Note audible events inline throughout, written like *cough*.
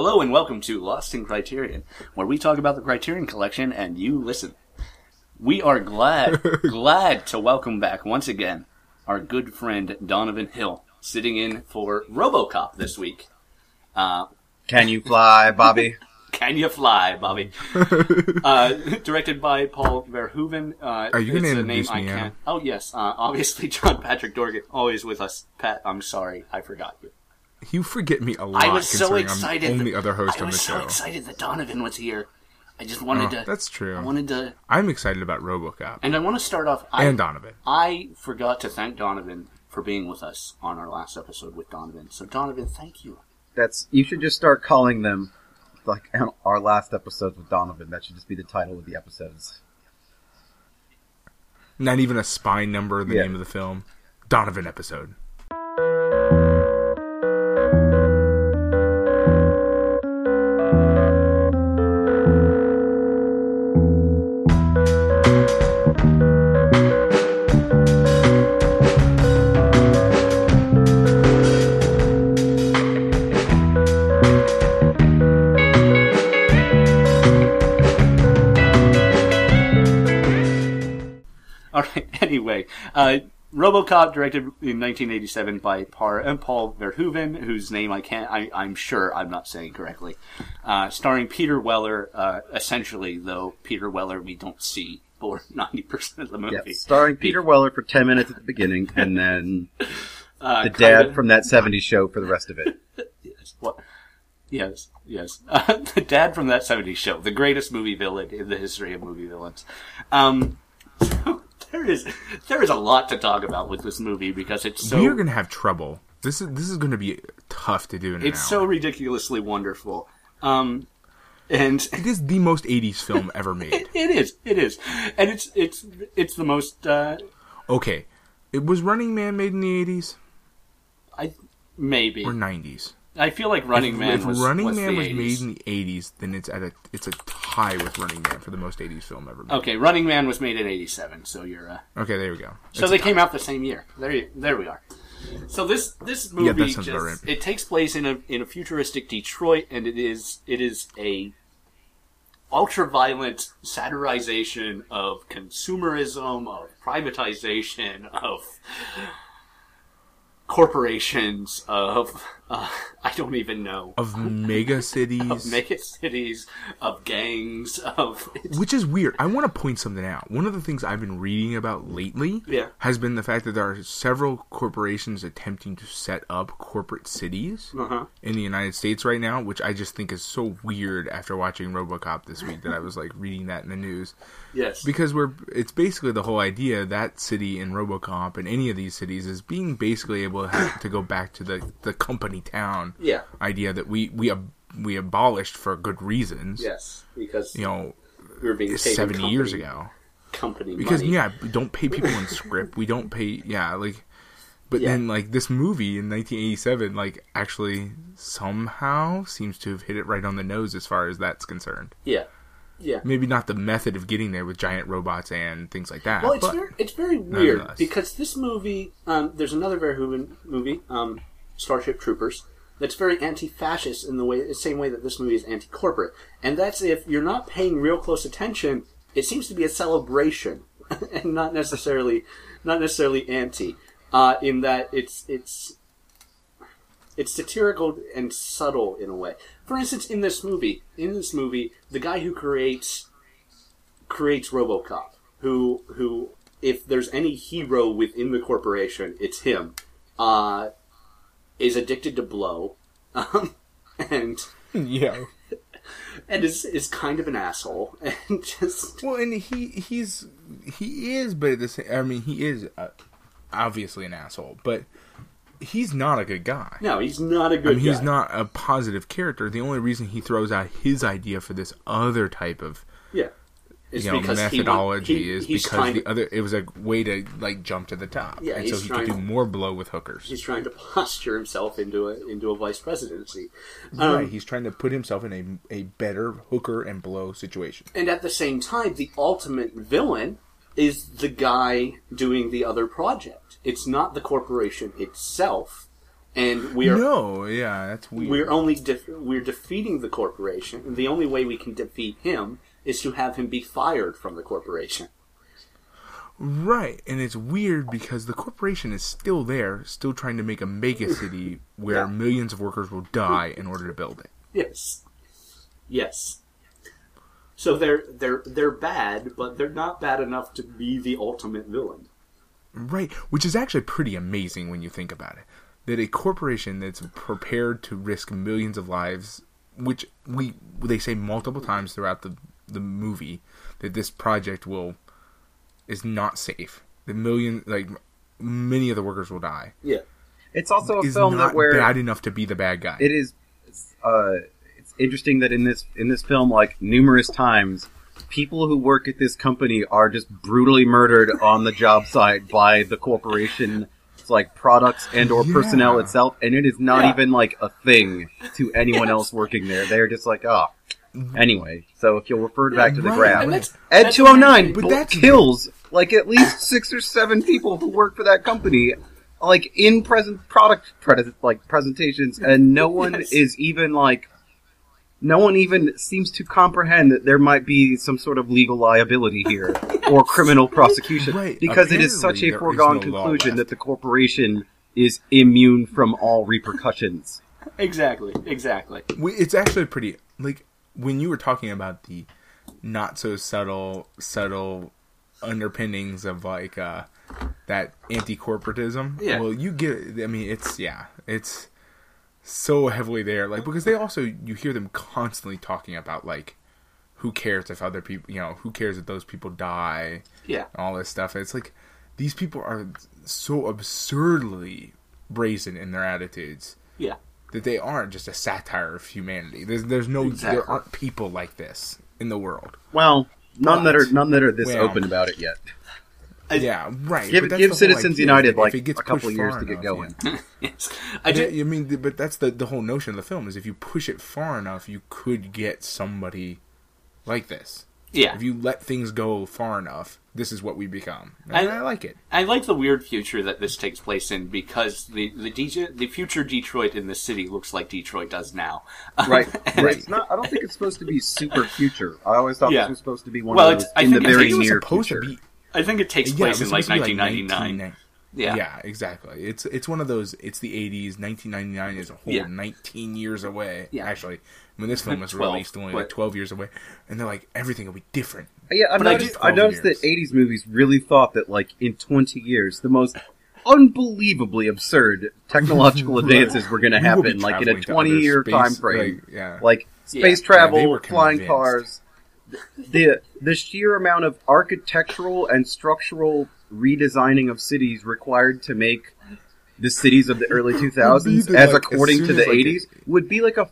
Hello and welcome to Lost in Criterion, where we talk about the Criterion Collection and you listen. We are glad, *laughs* glad to welcome back once again our good friend Donovan Hill, sitting in for RoboCop this week. Uh, Can you fly, Bobby? *laughs* Can You Fly, Bobby? *laughs* uh, directed by Paul Verhoeven. Uh, Are you gonna it's a introduce name I me, can't. Oh yes, uh, obviously John Patrick Dorgan, always with us. Pat, I'm sorry, I forgot you. You forget me a lot. I was so excited. I'm the only that- other host I on the show. I was so excited that Donovan was here. I just wanted Oh, to. that's true. I wanted to, I'm excited about RoboCop and I want to start off. I, and Donovan. I forgot to thank Donovan for being with us on our last episode with Donovan. So Donovan, thank you. That's you should just start calling them like our last episodes with Donovan. That should just be the title of the episodes. Not even a spine number in the Yeah. name of the film. Donovan episode. RoboCop, directed in 1987 by Par- uh, Paul Verhoeven, whose name I can't. I, I'm sure I'm not saying correctly. Uh, starring Peter Weller. Uh, essentially, though, Peter Weller we don't see for *laughs* 90 percent of the movie. Yeah, starring Peter Weller for ten minutes at the beginning, and then *laughs* Uh, the dad from that '70s show for the rest of it. *laughs* Yes. What? Yes, yes. Uh, the dad from that 70s show, the greatest movie villain in the history of movie villains. Um, so is there is a lot to talk about with this movie because it's so we are gonna have trouble. This is this is gonna be tough to do it's so ridiculously wonderful. Um, and It is the most '80s film *laughs* ever made. it is, it is, and it's it's it's the most. Uh, Okay, it was Running Man made in the '80s I maybe or '90s. I feel like Running Man if was Running was Man was 80s. made in the '80s, then it's at a it's a tie with Running Man for the most '80s film ever made. Okay, Running Man was made in '87, so you're. Uh, Okay, there we go. So It's they came out the same year. There, you, there we are. So this this movie that just right. it takes place in a in a futuristic Detroit, and it is it is a ultra violent satirization of consumerism, of privatization, of corporations, of uh, *laughs* I don't even know of mega *laughs* cities. of mega cities, of gangs, of Which is weird. I want to point something out. One of the things I've been reading about lately Yeah. has been the fact that there are several corporations attempting to set up corporate cities uh-huh. in the United States right now, which I just think is so weird after watching RoboCop this week that I was like reading that in the news yes, because we're it's basically the whole idea that city in RoboCop and any of these cities is being basically able to, have, to go back to the the company town yeah, idea that we we ab- we abolished for good reasons. yes, because You know, we were being paid in 70 years ago. company because money. yeah we don't pay people in *laughs* script we don't pay yeah like but Yeah. then like this movie in 1987 like actually somehow seems to have hit it right on the nose as far as that's concerned yeah, yeah. maybe not the method of getting there with giant robots and things like that Well, it's very, it's very weird because this movie, um, there's another Verhoeven movie, um, Starship Troopers, that's very anti-fascist in the way, the same way that this movie is anti-corporate, and that's if you're not paying real close attention, it seems to be a celebration, *laughs* and not necessarily, not necessarily anti, uh, in that it's it's it's satirical and subtle in a way. For instance, in this movie, in this movie, the guy who creates creates RoboCop, who who if there's any hero within the corporation, it's him. Uh, is addicted to blow, um, *laughs* and yeah and is is kind of an asshole, *laughs* and just well and he he's he is but at the same i mean he is uh, obviously an asshole but he's not a good guy no, he's not a good. I mean, he's guy. not a positive character. The only reason he throws out his idea for this other type of Yeah, it's you know because he methodology he- is because the to- other it was a way to like jump to the top, Yeah, and so he's he could do more blow with hookers. He's trying to posture himself into a into a vice presidency. Um, right, he's trying to put himself in a a better hooker and blow situation. And at the same time, the ultimate villain is the guy doing the other project. It's not the corporation itself. and we are No, yeah, that's weird. we're only def- we're defeating the corporation. The only way we can defeat him is to have him be fired from the corporation. Right, and it's weird because the corporation is still there, still trying to make a mega city where Yeah. millions of workers will die in order to build it. Yes. Yes. So they're they're they're bad, but they're not bad enough to be the ultimate villain. Right, which is actually pretty amazing when you think about it. That a corporation that's prepared to risk millions of lives, which we they say multiple times throughout the the movie that this project will is not safe. The million like many of the workers will die. Yeah. It's also a Is film not that where bad enough to be the bad guy. it is. Uh, it's interesting that in this in this film, like numerous times, people who work at this company are just brutally murdered on the job site by the corporation. It's like products and or personnel itself, and it is not Yeah. even like a thing to anyone Yes. else working there. They're just like, oh. Mm-hmm. Anyway, so if you'll refer back to the right. graph, And that's- Ed that's two hundred nine weird. But that's- kills like at least six or seven people who work for that company, like in present product pres- like presentations, and no *laughs* one Yes. is even like, no one even seems to comprehend that there might be some sort of legal liability here *laughs* or criminal prosecution Right. because it is such Apparently a there foregone no law conclusion left. that the corporation is immune from all repercussions. Exactly. Exactly. We- it's actually pretty like when you were talking about the not so subtle subtle underpinnings of like uh that anti-corporatism Yeah. well you get i mean it's yeah it's so heavily there like because they also you hear them constantly talking about like who cares if other people you know who cares if those people die Yeah. all this stuff. It's like these people are so absurdly brazen in their attitudes Yeah. That they aren't just a satire of humanity. There's there's no Exactly. there aren't people like this in the world. Well, none that are none that are this Well- open about it yet. I- yeah, right. Give give Citizens idea, United is like it gets a couple pushed years to get enough, going. yeah. *laughs* yes. I I, did. I mean, but that's the the whole notion of the film is if you push it far enough, you could get somebody like this. Yeah. If you let things go far enough, this is what we become. And I- I, like it. I like the weird future that this takes place in because the the, DJ, the future Detroit in this city looks like Detroit does now. *laughs* Right. And- right. Not. I don't think it's supposed to be super future. I always thought Yeah. this was supposed to be one Well, of those I in the think it's- very it near supposed future. to be I think it takes Yeah, place it in like supposed to be 1999. 1999. yeah. Yeah, exactly. It's it's one of those. It's the '80s. 1999 is a whole Yeah. 19 years away. Yeah. Actually, when this film was *laughs* 12, released, only like 12 years away, and they're like everything will be different. Yeah, I But I noticed. do- I, noticed that 80s movies really thought that, like, in 20 years, the most unbelievably absurd technological *laughs* advances were going to We happen, like in a twenty-year space, time frame. like, yeah. Like space Yeah, travel, they were flying convinced. cars. The the sheer amount of architectural and structural redesigning of cities required to make the cities of the early *laughs* 2000s, the, as like, according as to the as, like, 80s, would be like a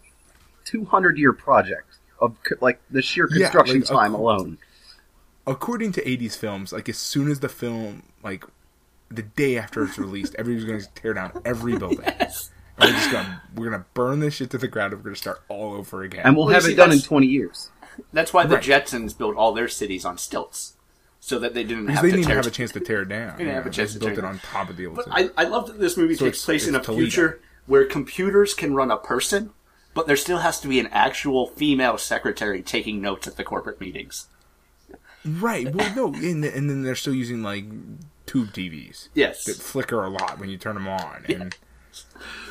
200 year project of like the sheer Yeah, construction like, time ac- alone. According to 80s films, like as soon as the film, like the day after it's released, everybody's going to tear down every *laughs* building. Yes. And we're just gonna we're gonna burn this shit to the ground. and We're gonna start all over again. And we'll Well, you have see, it done in 20 years. That's why the Right. Jetsons built all their cities on stilts, so that they didn't because have they to didn't even have a chance to tear it down. *laughs* They didn't have a Yeah, chance they to built tear it it on top of the old. But. I, I love that this movie So takes it's- place in a Toledo. future where computers can run a person, but there still has to be an actual female secretary taking notes at the corporate meetings. Right. Well, no, and, and then they're still using like tube TVs Yes. that flicker a lot when you turn them on, and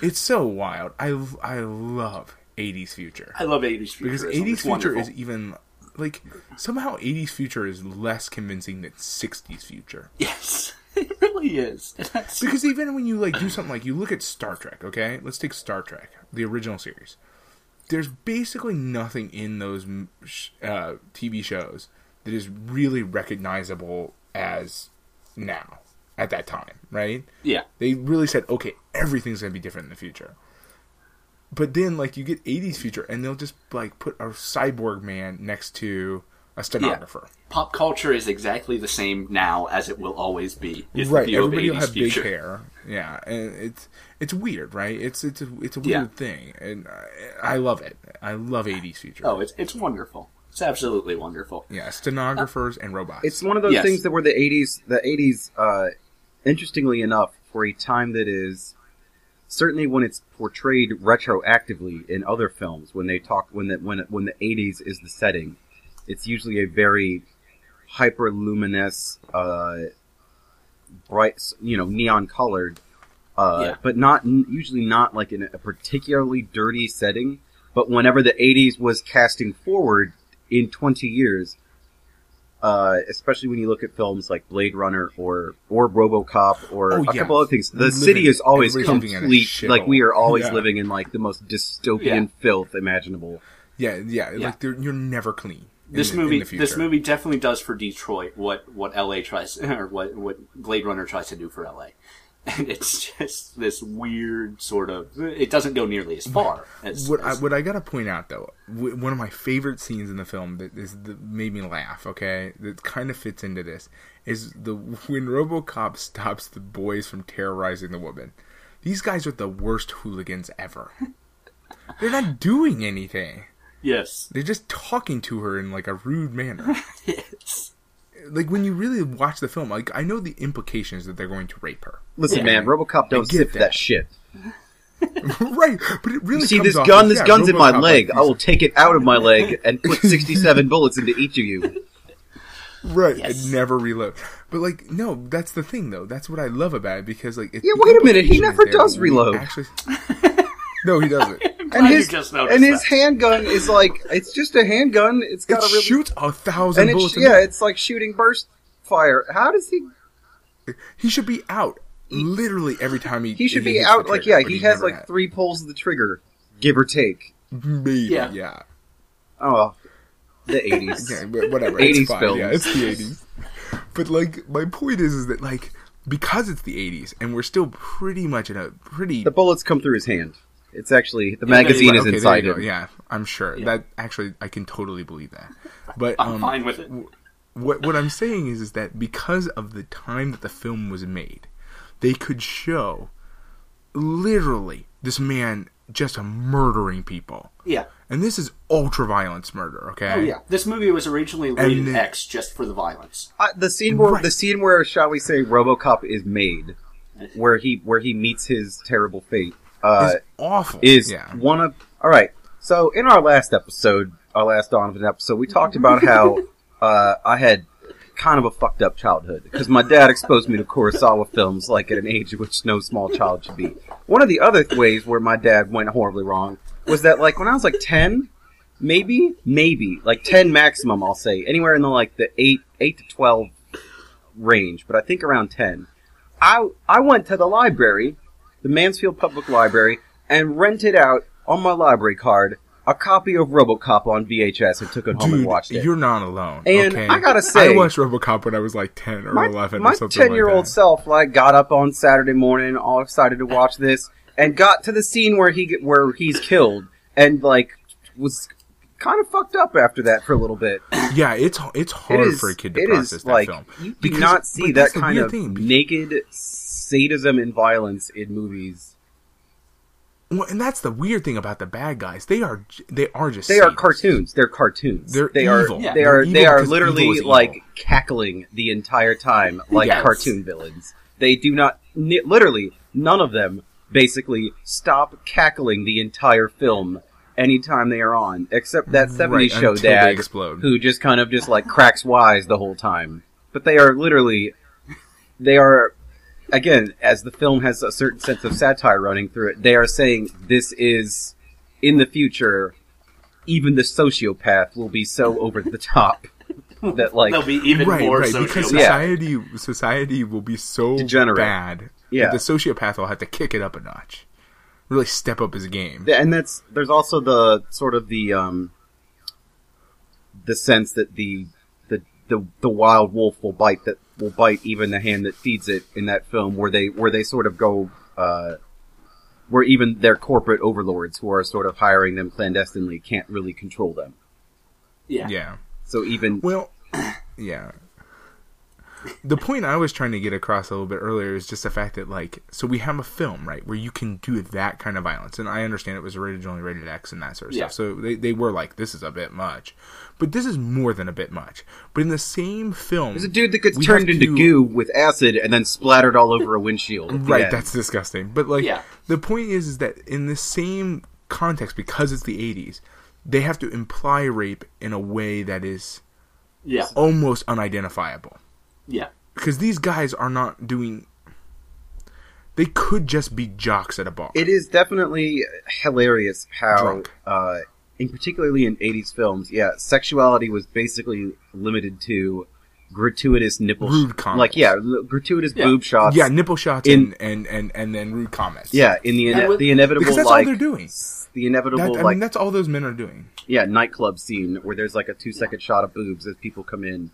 it's so wild. I I love '80s future I love 80s future. because '80s future is even like somehow '80s future is less convincing than '60s future. Yes, *laughs* it really is. Because even when you like do something like you look at Star Trek, okay? Let's take Star Trek, the original series. There's basically nothing in those uh, TV shows that is really recognizable as now at that time, right? yeah. They really said, okay, everything's gonna be different in the future. But then, like, you get '80s future, and they'll just like put a cyborg man next to a stenographer. Pop culture is exactly the same now as it will always be. Is right the everybody will 80s have future. big hair yeah and it's it's weird right it's it's a, it's a weird Yeah. thing and I, I love it i love 80s future Oh, it's it's wonderful. It's absolutely wonderful. yeah stenographers and robots It's one of those Yes. things that were the 80s, the 80s, uh, interestingly enough, for a time that is certainly when it's portrayed retroactively in other films, when they talk when the when when the '80s is the setting, it's usually a very hyper luminous, uh, bright, you know, neon colored, uh, Yeah. but not usually not like in a particularly dirty setting. But whenever the '80s was casting forward in 20 years, uh, especially when you look at films like Blade Runner or or RoboCop or Oh, a yeah. couple other things, the Living- city is always everybody's living in a complete. Like we are always Yeah. living in like the most dystopian filth imaginable. Yeah, yeah, Yeah. like you're never clean. This the- movie, this movie definitely does for Detroit what what LA tries *laughs* or what what Blade Runner tries to do for LA, *laughs* and it's just this weird sort of. It doesn't go nearly as far as. What I, what I gotta point out though, w- one of my favorite scenes in the film that is that made me laugh. Okay, that kind of fits into this is the when RoboCop stops the boys from terrorizing the woman. These guys are the worst hooligans ever. *laughs* They're not doing anything. Yes, They're just talking to her in like a rude manner. *laughs* yes, like when you really watch the film, like I know the implications that they're going to rape her. Listen, Yeah. man, RoboCop don't get sip that. that. shit. *laughs* right, but it really You see comes this gun? as, This yeah, gun's in my leg. like, I will take it out of my leg and put *laughs* 67 bullets into each of you. Right, Yes. and never reload. But like, no, that's the thing though. That's what I love about it because like, it, Yeah, wait a minute, he never does reload. Actually, no, he doesn't. *laughs* And his just and his that. handgun is like it's just a handgun. It's got It a really shoots a thousand and it's bullets. a yeah, it's like shooting burst fire. How does he? he should be out literally every time he. He should be hits the out like trigger, yeah. He has never like three pulls of the trigger, give or take. maybe Yeah. yeah. Oh, the *laughs* 80s. Okay, whatever. 80s it's fine. films. Yeah, it's the eighties. But like, my point is, is that like because it's the eighties and we're still pretty much in a pretty The bullets come through his hand. It's actually the magazine there is okay, there inside you go. him. Yeah, I'm sure Yeah. that actually I can totally believe that. But I'm um, fine with it. what what I'm saying is is that because of the time that the film was made, they could show literally this man just murdering people. Yeah. And this is ultra violence murder, okay? Oh yeah. This movie was originally rated then- X just for the violence. Uh, the scene where Right. the scene where shall we say RoboCop is made, *laughs* where he where he meets his terrible fate, uh, It's awful. is yeah. one of all right. So in our last episode, our last Donovan episode, we talked about how *laughs* uh, I had kind of a fucked up childhood because my dad exposed me to Kurosawa films like at an age at which no small child should be. One of the other ways where my dad went horribly wrong was that like when I was like ten, maybe maybe like ten maximum, I'll say anywhere in the like the eight eight to twelve range, but I think around ten. I I went to the library, the Mansfield Public Library, and rented out on my library card a copy of RoboCop on VHS and took it home and watched it. you're not alone. And okay? I gotta say- I watched RoboCop when I was like ten or my eleven my or something ten-year-old self like got up on Saturday morning, all excited to watch this, and got to the scene where he where he's killed, and like was kind of fucked up after that for a little bit. *coughs* Yeah, it's it's hard is for a kid to it process that like film. you do Because- not see that kind of thing, naked sadism and violence in movies. Well, and that's the weird thing about the bad guys. They are they are just They are cartoons. They're cartoons. They're they evil. are Yeah. they They're are they are literally evil is evil. like cackling the entire time like Yes. cartoon villains. They do not literally none of them basically stop cackling the entire film anytime they are on except that 70s Right, show until they dad explode. who just kind of just like cracks wise the whole time. But they are literally they are again as the film has a certain sense of satire running through it. They are saying this is in the future even the sociopath will be so over the top *laughs* that like They'll be even right, more right, sociopath. because Yeah. society society will be so Degenerate. bad. Yeah. that the sociopath will have to kick it up a notch, really step up his game. and that's there's also the sort of the um the sense that the the the, the wild wolf will bite that will bite even the hand that feeds it in that film where they where they sort of go uh where even their corporate overlords who are sort of hiring them clandestinely can't really control them Yeah. Yeah. so even Well, *clears throat* yeah. The point I was trying to get across a little bit earlier is just the fact that like so we have a film right where you can do that kind of violence, and I understand it was originally rated X and that sort of Yeah. stuff. So they they were like this is a bit much, but this is more than a bit much. But in the same film, There's a dude that gets turned into to- goo with acid and then splattered all over a windshield. right that's disgusting but like Yeah. the point is is that in the same context because it's the 80s they have to imply rape in a way that is Yeah, almost unidentifiable yeah, because these guys are not doing they could just be jocks at a bar It is definitely hilarious how, uh, in particularly in '80s films, yeah, sexuality was basically limited to gratuitous nipple, Rude comments. like yeah, gratuitous Yeah. boob shots. yeah nipple shots In- and, and and and then rude comments yeah, in the ine- with- the inevitable because that's like all they're doing the inevitable that, i like mean that's all those men are doing yeah nightclub scene where there's like a two second shot of boobs as people come in.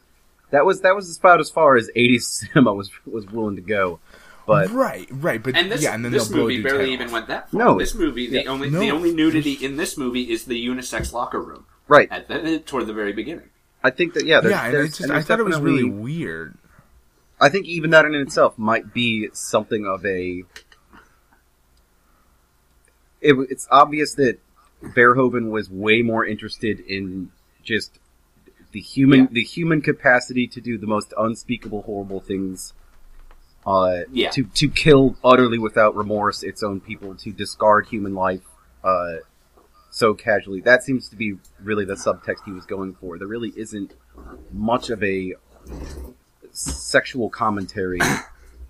That was that was about as far as '80s cinema was was willing to go, but right right but and this yeah and then this movie barely even off. went that far. No, this movie the yeah. only No. the only nudity in this movie is the unisex locker room right. at the, toward the very beginning. I think that yeah, there's, yeah there's, just, and i thought it was really weird I think even that in itself might be something of a. It, it's obvious that Verhoeven was way more interested in just the human Yeah. the human capacity to do the most unspeakable horrible things. Uh, Yeah. to to kill utterly without remorse its own people, to discard human life uh, so casually. That seems to be really the subtext he was going for. There really isn't much of a sexual commentary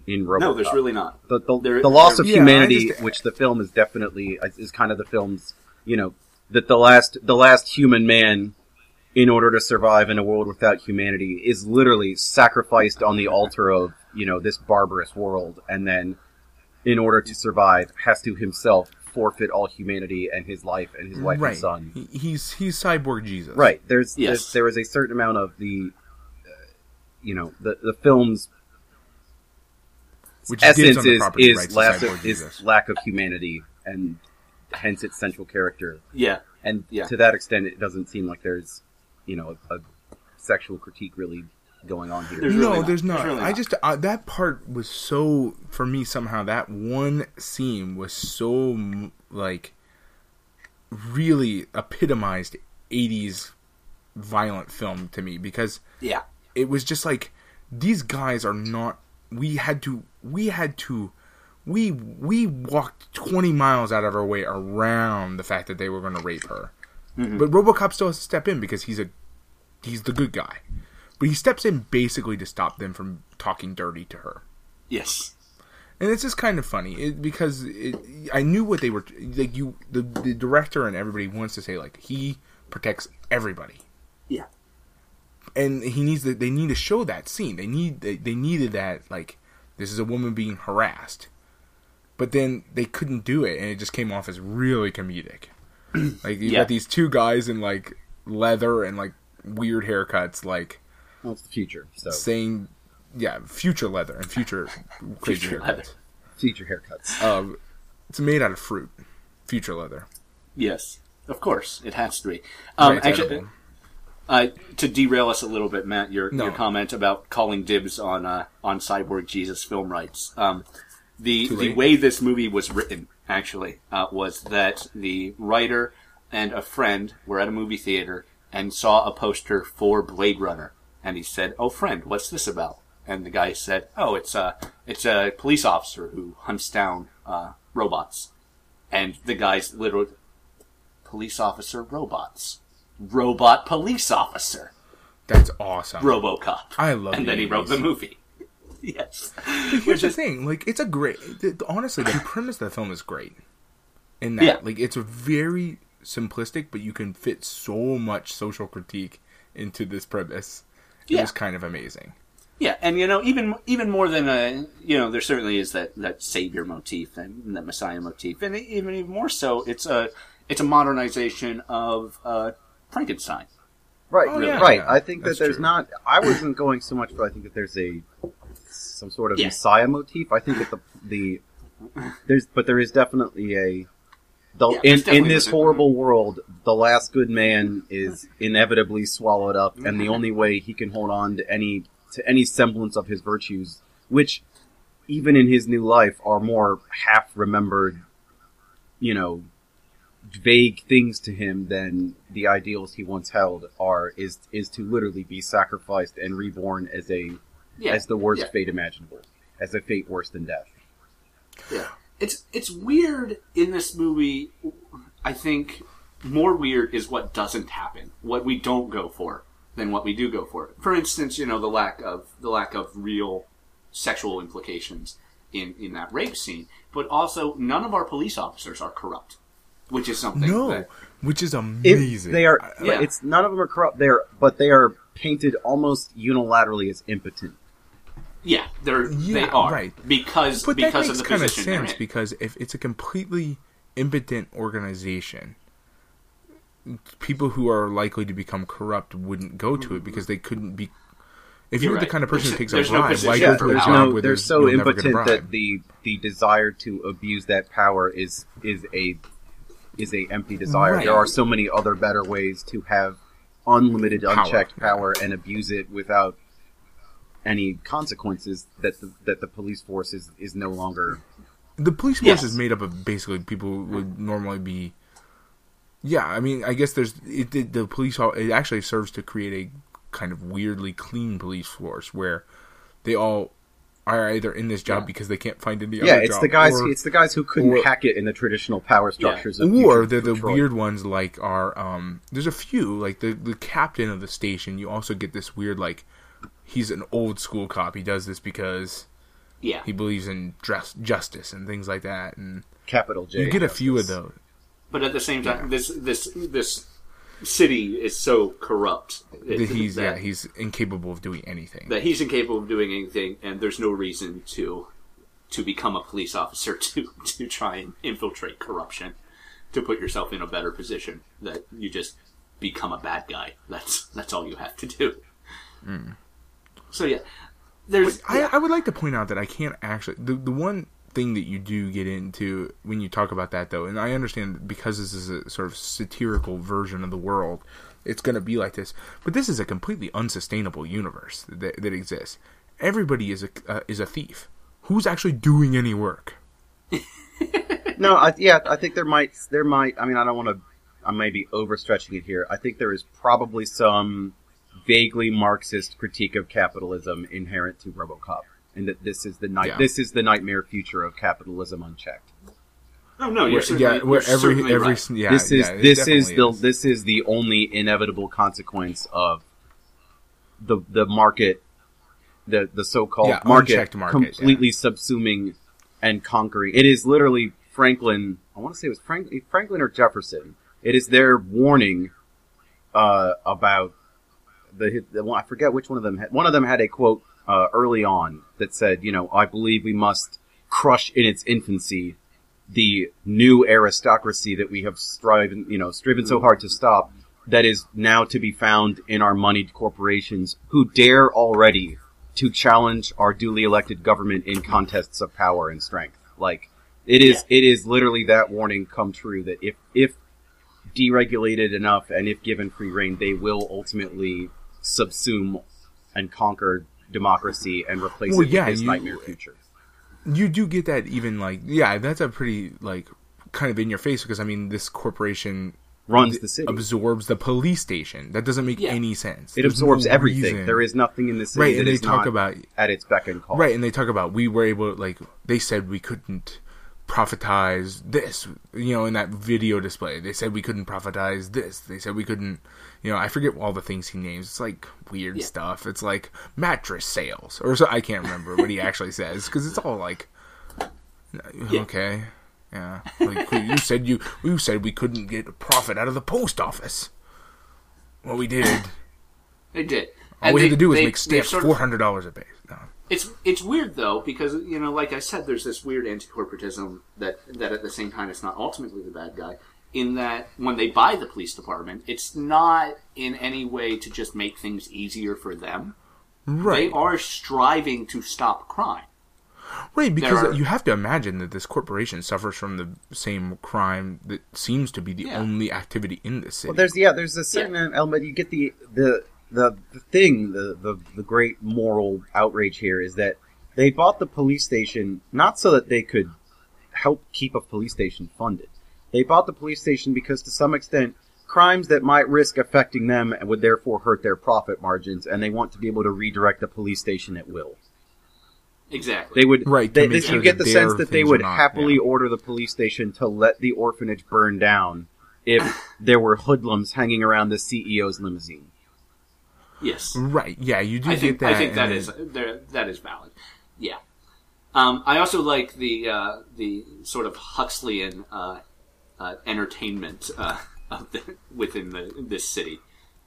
in RoboCop. No, there's really not. the the, there- the loss there- of Yeah, humanity, just- which the film is definitely is- is kind of the film's you know that the last the last human man, in order to survive in a world without humanity, is literally sacrificed on the altar of you know this barbarous world, and then in order to survive, has to himself forfeit all humanity and his life and his wife right and son. He's he's cyborg jesus Right. There's, Yes. there's there is a certain amount of the, uh, you know, the the film's which essence is is lack of, is lack of humanity and hence its central character. Yeah, And Yeah. to that extent, it doesn't seem like there's, you know, a, a sexual critique really going on here. There's no, really not. there's There's not. really I not. just uh, that part was so for me somehow that one scene was so like really epitomized 80s violent film to me because yeah, it was just like these guys are not we had to we had to we we walked 20 miles out of our way around the fact that they were going to rape her Mm-hmm. but robocop still has to step in because he's a he's the good guy. But he steps in basically to stop them from talking dirty to her. Yes, and it's just kind of funny. It, because it, I knew what they were like. You, the the director and everybody wants to say like he protects everybody, yeah, and he needs to, they need to show that scene. They need they, they needed that like this is a woman being harassed, but then they couldn't do it, and it just came off as really comedic. *clears throat* like you Yeah. got these two guys in like leather and like weird haircuts, like Well, it's the future, so saying, yeah, future leather and future *laughs* crazy Future haircuts. leather. future haircuts. Um, it's made out of fruit. Future leather. yes. Of course, it has to be. Um, Right, actually, uh, to derail us a little bit, Matt, your No. your comment about calling dibs on uh, on Cyborg Jesus film rights. Um, the the way this movie was written actually uh, was that the writer and a friend were at a movie theater and saw a poster for Blade Runner, and he said, "Oh, friend, what's this about?" And the guy said, "Oh, it's a it's a police officer who hunts down uh, robots." And the guy's literally police officer robots, robot police officer. That's awesome. RoboCop. I love it And then he wrote 80s. the movie. *laughs* yes. Here's Which the is thing, like it's a great. The, the- honestly, the premise of the film is great. In that, Yeah. like it's a very simplistic, but you can fit so much social critique into this premise. It Yeah. was kind of amazing. yeah, and you know, even even more than a you know, there certainly is that that savior motif and that messiah motif, and even even more so, it's a it's a modernization of uh, Frankenstein. Right, Oh, yeah. right. I think that there's true. not. I wasn't going so much, but I think that there's a some sort of Yeah. messiah motif. I think that the the there's, but there is definitely a the Yeah, in in this horrible world, the last good man is inevitably swallowed up, and the only way he can hold on to any to any semblance of his virtues, which even in his new life are more half remembered, you know, vague things to him than the ideals he once held are is is to literally be sacrificed and reborn as a Yeah. as the worst Yeah. fate imaginable, as a fate worse than death. Yeah. It's it's weird in this movie. I think more weird is what doesn't happen, what we don't go for, than what we do go for. For instance, you know the lack of the lack of real sexual implications in in that rape scene, but also none of our police officers are corrupt, which is something No, that which is It- amazing. they are. Yeah. It's none of them are corrupt. They are, but they are painted almost unilaterally as impotent. Yeah they're they are right. because But that makes of the kind of position they're sense because if it's a completely impotent organization, people who are likely to become corrupt wouldn't go to it mm-hmm. because they couldn't be. If You're you're the kind of person There's- who takes a there's no why position go to a there's job no. where They're so you'll never get a impotent that the the desire to abuse that power is is a is a empty desire. Right. There are so many other better ways to have unlimited, Power, unchecked power and abuse it without any consequences. That the, that the police force is is no longer. The police force Yes. is made up of basically people who would normally be. Yeah, I mean, I guess there's it, it, the police. It actually serves to create a kind of weirdly clean police force where they all are either in this job Yeah. because they can't find any Yeah, other it's job, the guys. or, it's the guys who couldn't or- hack it in the traditional power structures. of or they're the weird ones like are um. There's a few like the the captain of the station. You also get this weird like he's an old school cop. He does this because yeah he believes in dress, justice and things like that. And capital J. you get a few of those. but at the same time this this this city is so corrupt that he's that- yeah he's incapable of doing anything. that he's incapable of doing anything, and there's no reason to to become a police officer *laughs* to to try and infiltrate corruption to put yourself in a better position. That you just become a bad guy. That's that's all you have to do. Mm. So yeah, there's I, yeah, I would like to point out that I can't actually the the one thing that you do get into when you talk about that though, and I understand because this is a sort of satirical version of the world, it's going to be like this. But this is a completely unsustainable universe that, that exists. Everybody is a uh, is a thief. Who's actually doing any work? *laughs* No, I, yeah, I think there might, there might. I mean, I don't want to. I may be overstretching it here. I think there is probably some vaguely Marxist critique of capitalism inherent to RoboCop, and that this is the night. Yeah. This is the nightmare future of capitalism unchecked. oh no, you're Where, certainly, yeah, where you're every every right. yeah this is yeah, this is definitely the this is the only inevitable consequence of the the market, the the so-called Yeah, market, market, completely yeah. subsuming and conquering. It is literally Franklin. I want to say it was Frank, Franklin or Jefferson. It is their warning uh, about the, the one. I forget which one of them. Had, one of them had a quote uh, early on that said, "You know, I believe we must crush in its infancy the new aristocracy that we have striven, you know, striven so hard to stop. That is now to be found in our moneyed corporations who dare already to challenge our duly elected government in contests of power and strength. Like it is, it is literally that warning come true that if if deregulated enough and if given free reign, they will ultimately subsume and conquer democracy and replace Well, it yeah, with this you- nightmare future. you do get that even like yeah that's a pretty like kind of in your face because I mean this corporation Runs the city. absorbs the police station. That doesn't make Yeah. any sense. It There's absorbs no everything. reason. There is nothing in the city right, that and they is talk about at its beck and call. right, and they talk about we were able like they said we couldn't profitize this. You know, in that video display, they said we couldn't profitize this. They said we couldn't. You know, I forget all the things he names. It's like weird Yeah. stuff. It's like mattress sales, or so I can't remember what he actually says because it's all like Yeah. okay. Yeah, like you said, you you said we couldn't get a profit out of the post office. Well, we did. *clears throat* They did. All And we they- had to do was they- make stamps four hundred dollars a page. No. It's it's weird though because you know, like I said, there's this weird anti-corporatism that that at the same time it's not ultimately the bad guy. In that when they buy the police department, it's not in any way to just make things easier for them. Right, They are striving to stop crime. right, because are- you have to imagine that this corporation suffers from the same crime that seems to be the Yeah. only activity in this city. Well, there's yeah, there's a certain element. You get the the the the thing, the, the the great moral outrage here is that they bought the police station not so that they could help keep a police station funded. They bought the police station because to some extent crimes that might risk affecting them would therefore hurt their profit margins and they want to be able to redirect the police station at will. Exactly. They would Right, to They, this- sure you get the sense that they would not- happily yeah. order the police station to let the orphanage burn down if *laughs* there were hoodlums hanging around the CEO's limousine. yes. Right. Yeah, you do I get think that. I think that and is there, that is valid. Yeah. Um, I also like the uh, the sort of Huxleyan uh, uh, entertainment uh, *laughs* of the, within the this city,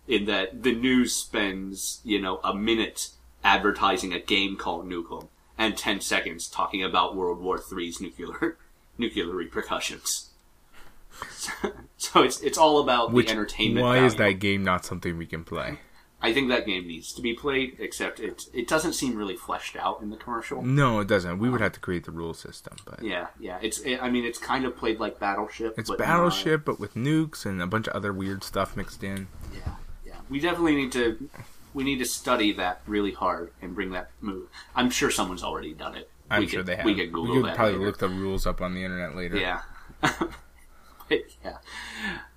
in that the news spends you know a minute advertising a game called Nukem and ten seconds talking about World War III's nuclear *laughs* nuclear repercussions. *laughs* So, it's it's all about Which the entertainment. why is that game not something we can play? I think that game needs to be played, except it it doesn't seem really fleshed out in the commercial. No, it doesn't. We would have to create the rule system, but Yeah, yeah. It's it, I mean it's kind of played like Battleship. it's but Battleship, but with nukes and a bunch of other weird stuff mixed in. yeah, yeah. We definitely need to we need to study that really hard and bring that move. I'm sure someone's already done it. I'm we sure could, they have. We could Google could that. probably later. look the rules up on the internet later. Yeah. *laughs* but, yeah.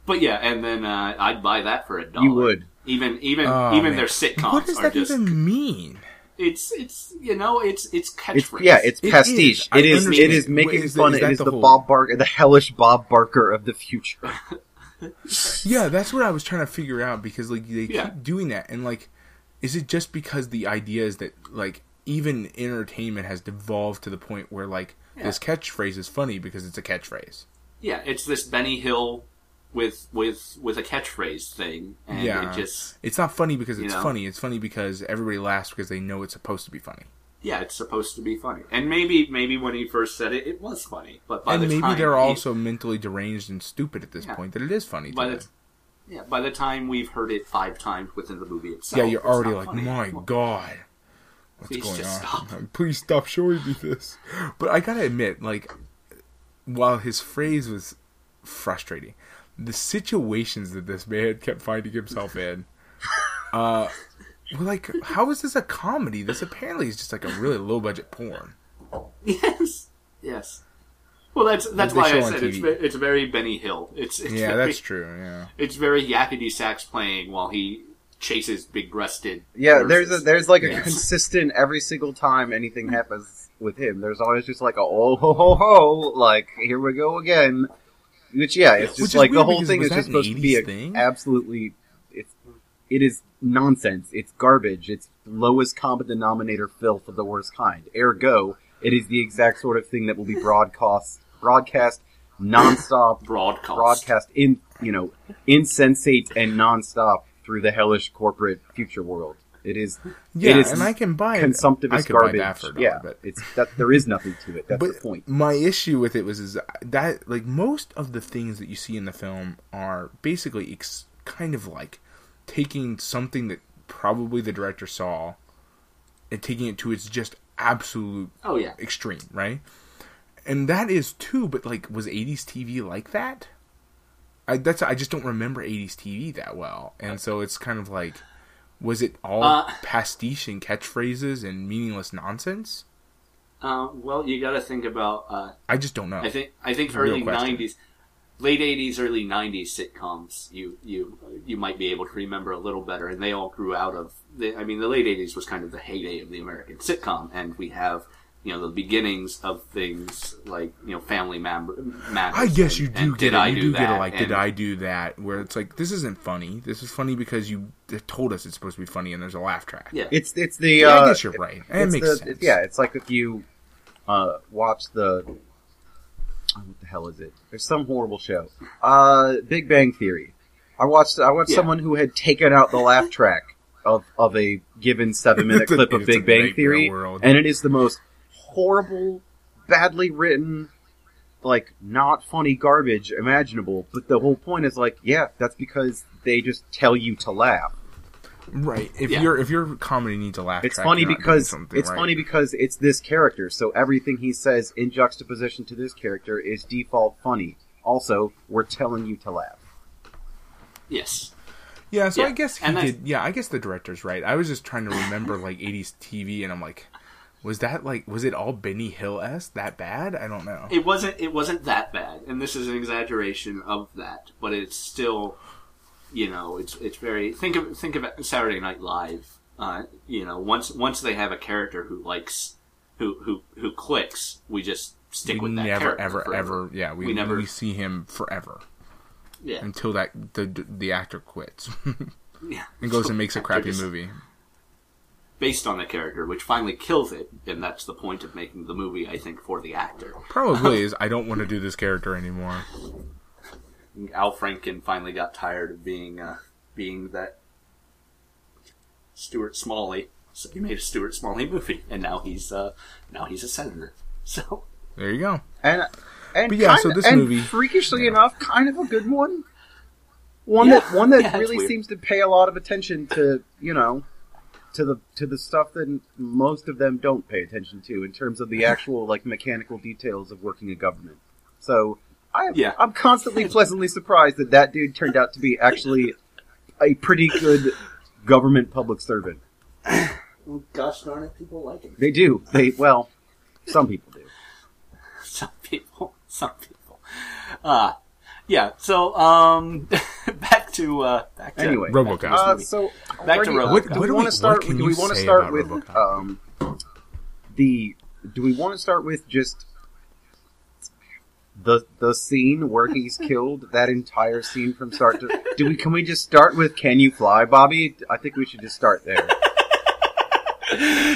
But yeah, and then uh, I'd buy that for a dollar. You would. Even even Oh, even man. their sitcoms What does are that just even mean? it's it's you know it's it's It's, catchphrase. yeah, it's It pastiche. is. I It is. It understand. is making Wait, is fun. is It that is the the Bob Barker, the hellish Bob Barker of the future. *laughs* Yeah, that's what I was trying to figure out because like they Yeah. keep doing that, and like, is it just because the idea is that like even entertainment has devolved to the point where like this catchphrase is funny because it's a catchphrase. Yeah, it's this Benny Hill with with with a catchphrase thing, and Yeah. it just It's not funny because it's You know? funny. It's funny because everybody laughs because they know it's supposed to be funny. yeah, it's supposed to be funny. And maybe maybe when he first said it, it was funny, but by and the maybe time they're he- also mentally deranged and stupid at this Yeah. point that it is funny by the yeah by the time we've heard it five times within the movie itself. Yeah, you're it's already like, funny my anymore. god, what's Please going just on? stop. *laughs* Please stop showing me this. But I gotta admit, like, while his phrase was frustrating, the situations that this man kept finding himself in, uh, were like, how is this a comedy? This apparently is just like a really low budget porn. Yes, yes. Well, that's that's why I said it's it's very Benny Hill. It's, it's Yeah, very, that's true. Yeah. It's very yakety sax playing while he chases big breasted. Yeah, there's a, there's like a Yes. consistent every single time anything happens with him. There's always just like a oh ho ho ho, like here we go again. Which yeah, it's just is like the whole thing is just an supposed to be a, thing? absolutely it's it is nonsense. It's garbage. It's lowest common denominator filth of the worst kind. Ergo, it is the exact sort of thing that will be broadcast broadcast nonstop broadcast. broadcast in you know insensate and nonstop through the hellish corporate future world. It is Yeah, it is and I can buy it. consumptive I as could buy garbage. that for a dollar, yeah, but it's that there is nothing to it. That's but the point. my issue with it was is that like most of the things that you see in the film are basically ex- kind of like taking something that probably the director saw and taking it to its just absolute Oh yeah. extreme, right? And that is too, but like was 80s TV like that? I that's I just don't remember 80s TV that well. And so it's kind of like was it all Uh, pastiche and catchphrases and meaningless nonsense? Uh, well, you got to think about. Uh, I just don't know. I think I think early '90s, late '80s, early '90s sitcoms. You you you might be able to remember a little better, and they all grew out of. The, I mean, the late '80s was kind of the heyday of the American sitcom, and we have you know the beginnings of things like you know Family Mam- Matters. I guess and- you do and get did it. I you do do get that? it. Like, did I do that? Where it's like, this isn't funny. This is funny because you told us it's supposed to be funny, and there's a laugh track. Yeah. It's it's the Yeah, uh, I guess you're right. It it's makes the- sense. Yeah, it's like if you uh, watch the oh, what the hell is it? There's some horrible show. Uh, Big Bang Theory. I watched I watched Yeah. someone who had taken out the laugh track of of a given seven minute *laughs* It's a- clip of Big Bang Theory, world. and it is the most horrible, badly written. Like not funny garbage imaginable, but the whole point is like, yeah, that's because they just tell you to laugh. Right. If Yeah. your if your comedy needs a laugh It's track, funny you're not doing because something it's right. funny because it's this character. So everything he says in juxtaposition to this character is default funny. Also, we're telling you to laugh. Yes. Yeah, so Yeah, I guess he and that's- did. Yeah, I guess the director's right. I was just trying to remember like '80s TV, and I'm like, was that like was it all Benny Hill s that bad? I don't know. It wasn't. It wasn't that bad, and this is an exaggeration of that, but it's still, you know, it's it's very. Think of think of Saturday Night Live. Uh, you know, once once they have a character who likes, who who who clicks, we just stick we with that never, character ever, forever. ever. Yeah, we, We never- we see him forever Yeah, until that the the actor quits *laughs* yeah. and goes and makes a *laughs* crappy just movie. Based on a character, which finally kills it, and that's the point of making the movie. I think for the actor. Probably *laughs* is. I don't want to do this character anymore. Al Franken finally got tired of being uh, being that Stuart Smalley, so he made a Stuart Smalley movie, and now he's uh, now he's a senator. *laughs* So There you go. and and But yeah, kind so this and movie- freakishly yeah. enough, kind of a good one. One Yeah, that one that *laughs* yeah, really seems to pay a lot of attention to you know to the to the stuff that most of them don't pay attention to in terms of the *laughs* actual like mechanical details of working a government. So I Yeah. I'm constantly *laughs* pleasantly surprised that that dude turned out to be actually a pretty good government public servant. Well, gosh darn it, people like him. They do. They well, some people do. *laughs* Some people, some people. Uh yeah. So um, back to uh, back to Anyway. RoboCop. back to Uh, so Back to do, you- RoboCop. what, do What we want to start? what can Do you we want to say start about with RoboCop? um, the? Do we want to start with just the the scene where he's *laughs* killed? That entire scene from start to. Do we? Can we just start with "Can you fly, Bobby"? I think we should just start there.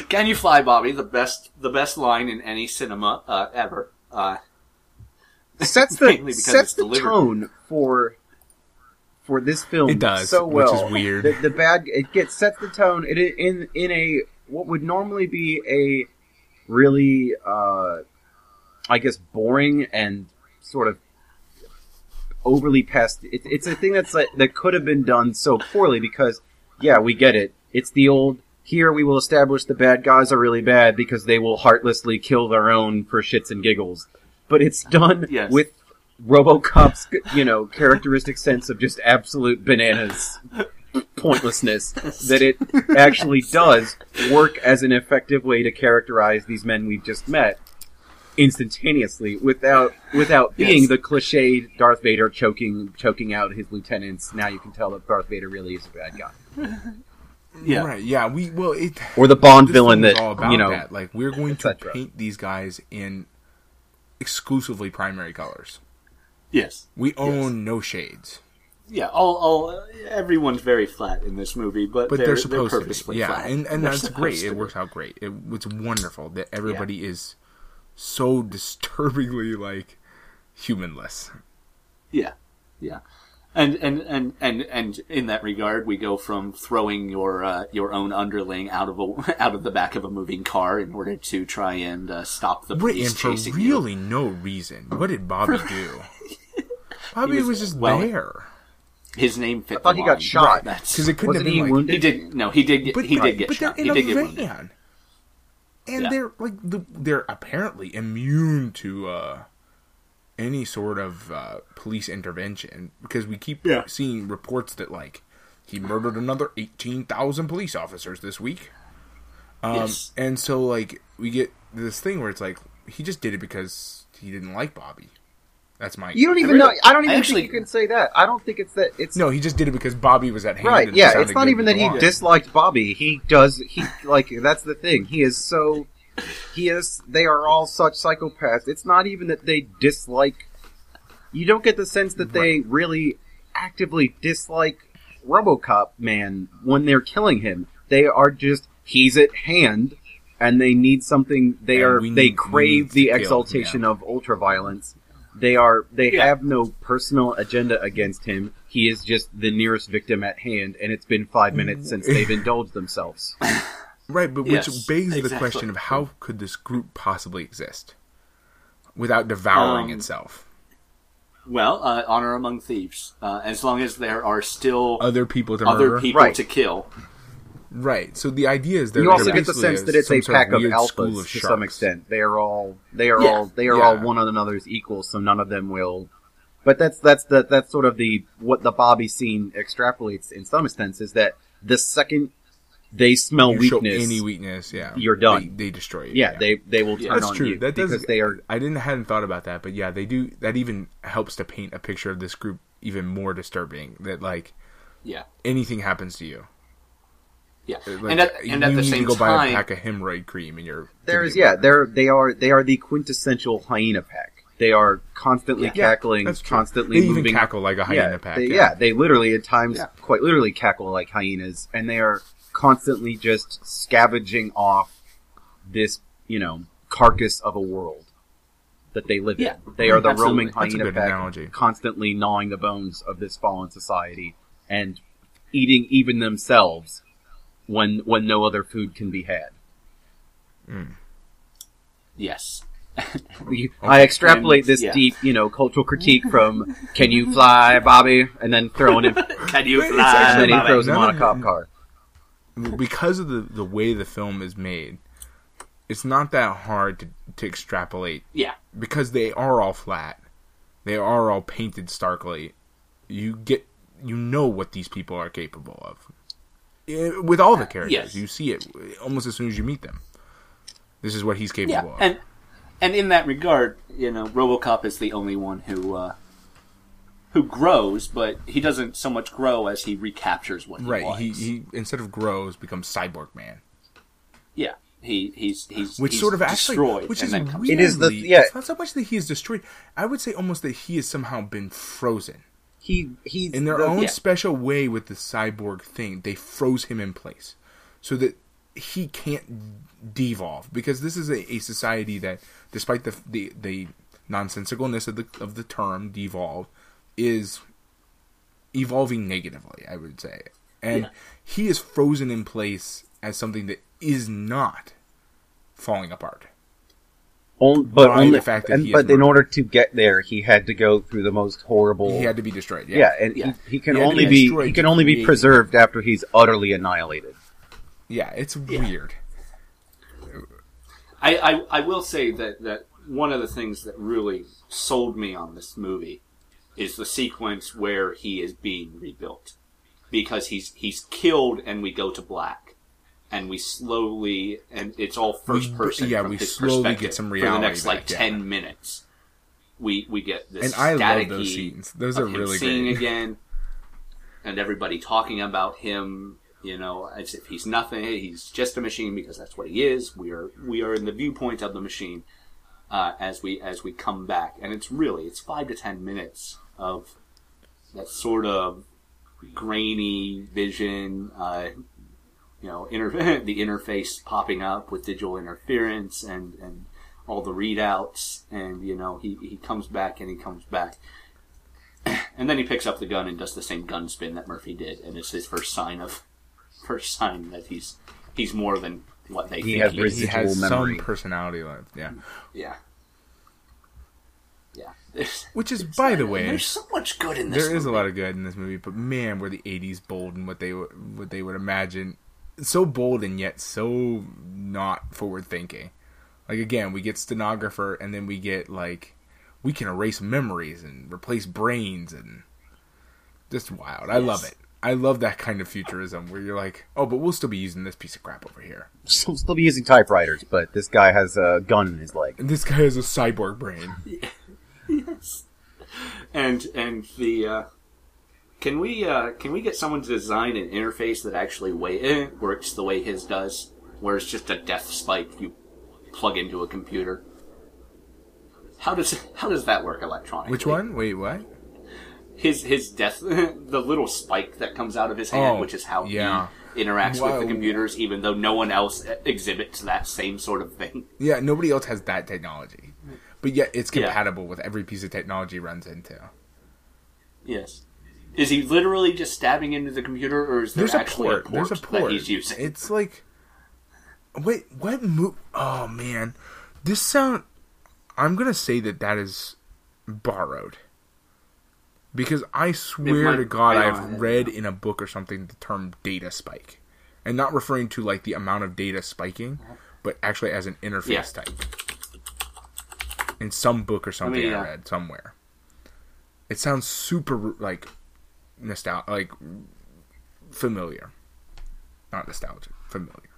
Can you fly, Bobby? The best, the best line in any cinema uh, ever. Uh, Sets the Mainly because sets the delivered. tone for for this film. It does, so which is weird. The, the bad it gets sets the tone. It in in a what would normally be a really uh, I guess boring and sort of overly past. It, it's a thing that's like, that could have been done so poorly because yeah, we get it. It's the old. Here we will establish the bad guys are really bad because they will heartlessly kill their own for shits and giggles. But it's done Yes. with RoboCop's, you know, characteristic sense of just absolute bananas pointlessness that it actually does work as an effective way to characterize these men we've just met instantaneously without without being Yes. the cliched Darth Vader choking choking out his lieutenants. Now you can tell that Darth Vader really is a bad guy, yeah. Right. Yeah. We well it. or the Bond villain film that all about you know. that. Like we're going to paint these guys in exclusively primary colors. Yes. We own no shades, Yeah. All, all, everyone's very flat in this movie, but, but they're, they're supposed to purposely be. Yeah, flat. and and They're that's great. It works out great. It, it's wonderful that everybody is so *laughs* disturbingly like humanless. Yeah. Yeah. And, and, and, and, and in that regard, we go from throwing your uh, your own underling out of a *laughs* out of the back of a moving car in order to try and uh, stop the police and for chasing you. really no reason. What did Bobby do? *laughs* Bobby was- was, just well, there His name fit. I thought the he got line. shot. That's- because it couldn't Wasn't have he been like. wounded? He did. No, he did get. But, he right, did get but shot. they're in did a get van, wounded. and Yeah. they're like they're apparently immune to uh, any sort of uh, police intervention because we keep Yeah. seeing reports that like he murdered another eighteen thousand police officers this week. Um, Yes. and so like we get this thing where it's like he just did it because he didn't like Bobby. That's my You don't even really- know. I don't even I actually- think you can say that. I don't think it's that. It's no. He just did it because Bobby was at hand. right. and Yeah, it's not even that he on. disliked Bobby. He does. He like that's the thing. He is so. He is. They are all such psychopaths. It's not even that they dislike. You don't get the sense that they really actively dislike RoboCop man when they're killing him. They are just he's at hand, and they need something. They And are. we they crave need to the kill, exaltation yeah. of ultraviolence. They are. They Yeah. have no personal agenda against him. He is just the nearest victim at hand, and it's been five minutes since they've *laughs* indulged themselves. Right, but Yes, which begs the question of how could this group possibly exist without devouring Um, itself? Well, uh, honor among thieves. Uh, as long as there are still Other people to other murder. people Right. to kill. Right. So the idea is that you also get the sense that it's a pack of weird alphas of to some extent. They are all. They are Yeah, all. They are yeah. all one another's equals. So none of them will But that's that's the that's sort of the what the Bobby scene extrapolates in some sense is that the second they smell You show weakness, any weakness, yeah, you're done. They, they destroy you. yeah, they they will turn That's on true. you That does because they are I didn't hadn't thought about that, but yeah, they do. That even helps to paint a picture of this group even more disturbing. That like Yeah, anything happens to you, yeah. Uh, like, and at, and you at the need same to go buy a pack of hemorrhoid cream, and you're there's yeah they're they are they are the quintessential hyena pack. They are constantly Yeah. cackling, That's true. constantly They moving. even cackle like a hyena yeah, pack. They, yeah. they literally at times Yeah. quite literally cackle like hyenas, and they are constantly just scavenging off this you know carcass of a world that they live Yeah. in. They are the Absolutely. roaming hyena pack, analogy. constantly gnawing the bones of this fallen society and eating even themselves when when no other food can be had. Hmm. yes, *laughs* You- I extrapolate this yeah. deep, you know, cultural critique from "Can you fly, Bobby?" and then throwing *laughs* him, can you fly? and then he throws him None on a cop car. because of the the way the film is made. It's not that hard to to extrapolate Yeah, because they are all flat. They are all painted starkly. You get you know what these people are capable of. Eh, With all the characters, yes. you see it almost as soon as you meet them. This is what he's capable yeah, of. and and in that regard, you know, RoboCop is the only one who uh, who grows, but he doesn't so much grow as he recaptures what he right, was. he, he instead of grows becomes cyborg man, yeah, he he's he's which he's sort of actually, which is then weirdly, It is the- yeah. It's not so much that he is destroyed. I would say almost that he has somehow been frozen. He he's in their the- own yeah. special way with the cyborg thing they froze him in place so that he can't devolve because this is a, a society that despite the, the the nonsensicalness of the of the term devolve is evolving negatively i would say and Yeah. he is frozen in place as something that is not falling apart on, but by only, the fact that and, he is but in murdered. order to get there, he had to go through the most horrible. he had to be destroyed yeah, yeah, and Yeah. He, he can He only be be he can only be preserved after he's utterly annihilated. yeah it's weird I, I, I will say that, that one of the things that really sold me on this movie is the sequence where he is being rebuilt. Because he's he's killed and we go to black. And we slowly and it's all first We- person. yeah, from we slowly get some reality for the next like back, yeah. ten minutes. We we get this and i love those scenes those are really seeing great *laughs* again, and everybody talking about him. You know, as if he's nothing. He's just a machine because that's what he is. We are we are in the viewpoint of the machine uh, as we as we come back, and it's really it's five to ten minutes of that sort of grainy vision. Uh, you know, inter- *laughs* the interface popping up with digital interference and and all the readouts, and you know he he comes back and he comes back. *clears throat* And then he picks up the gun and does the same gun spin that Murphy did, and it's his first sign of *laughs* first sign that he's he's more than what they He think has he he is. residual has memory. some personality left yeah Yeah, yeah. There's- *laughs* Which is, by the way, there's so much good in this. there is a lot of good in this movie, but man, were the '80s bold in what they what they would imagine. So bold and yet so not forward thinking. Like again, we get stenographer, and then we get like we can erase memories and replace brains, and just wild. I love it. I love that kind of futurism where you're like, oh, but we'll still be using this piece of crap over here. Still, still be using typewriters, but this guy has a gun in his leg. And this guy has a cyborg brain. *laughs* yes. And and the uh, can we uh, can we get someone to design an interface that actually way, eh, works the way his does, where it's just a death spike you plug into a computer? How does *laughs* how does that work electronically? Which one? Wait, what? His his death *laughs* the little spike that comes out of his hand, Oh, which is how yeah. he interacts Wow. with the computers, even though no one else exhibits that same sort of thing. Yeah, nobody else has that technology, but yet it's Yeah. compatible with every piece of technology runs into. Yes. Is he literally just stabbing into the computer, or is there There's a actually port. a There's port, a port. that he's using? It's like, wait, what move? Oh man, this sound. I'm gonna say that that is borrowed because I swear might- to God, I I've read in a book or something the term data spike, and not referring to like the amount of data spiking, but actually as an interface Yeah. type. In some book or something I, uh, read somewhere. It sounds super like nostalgic, like familiar, not nostalgic, familiar.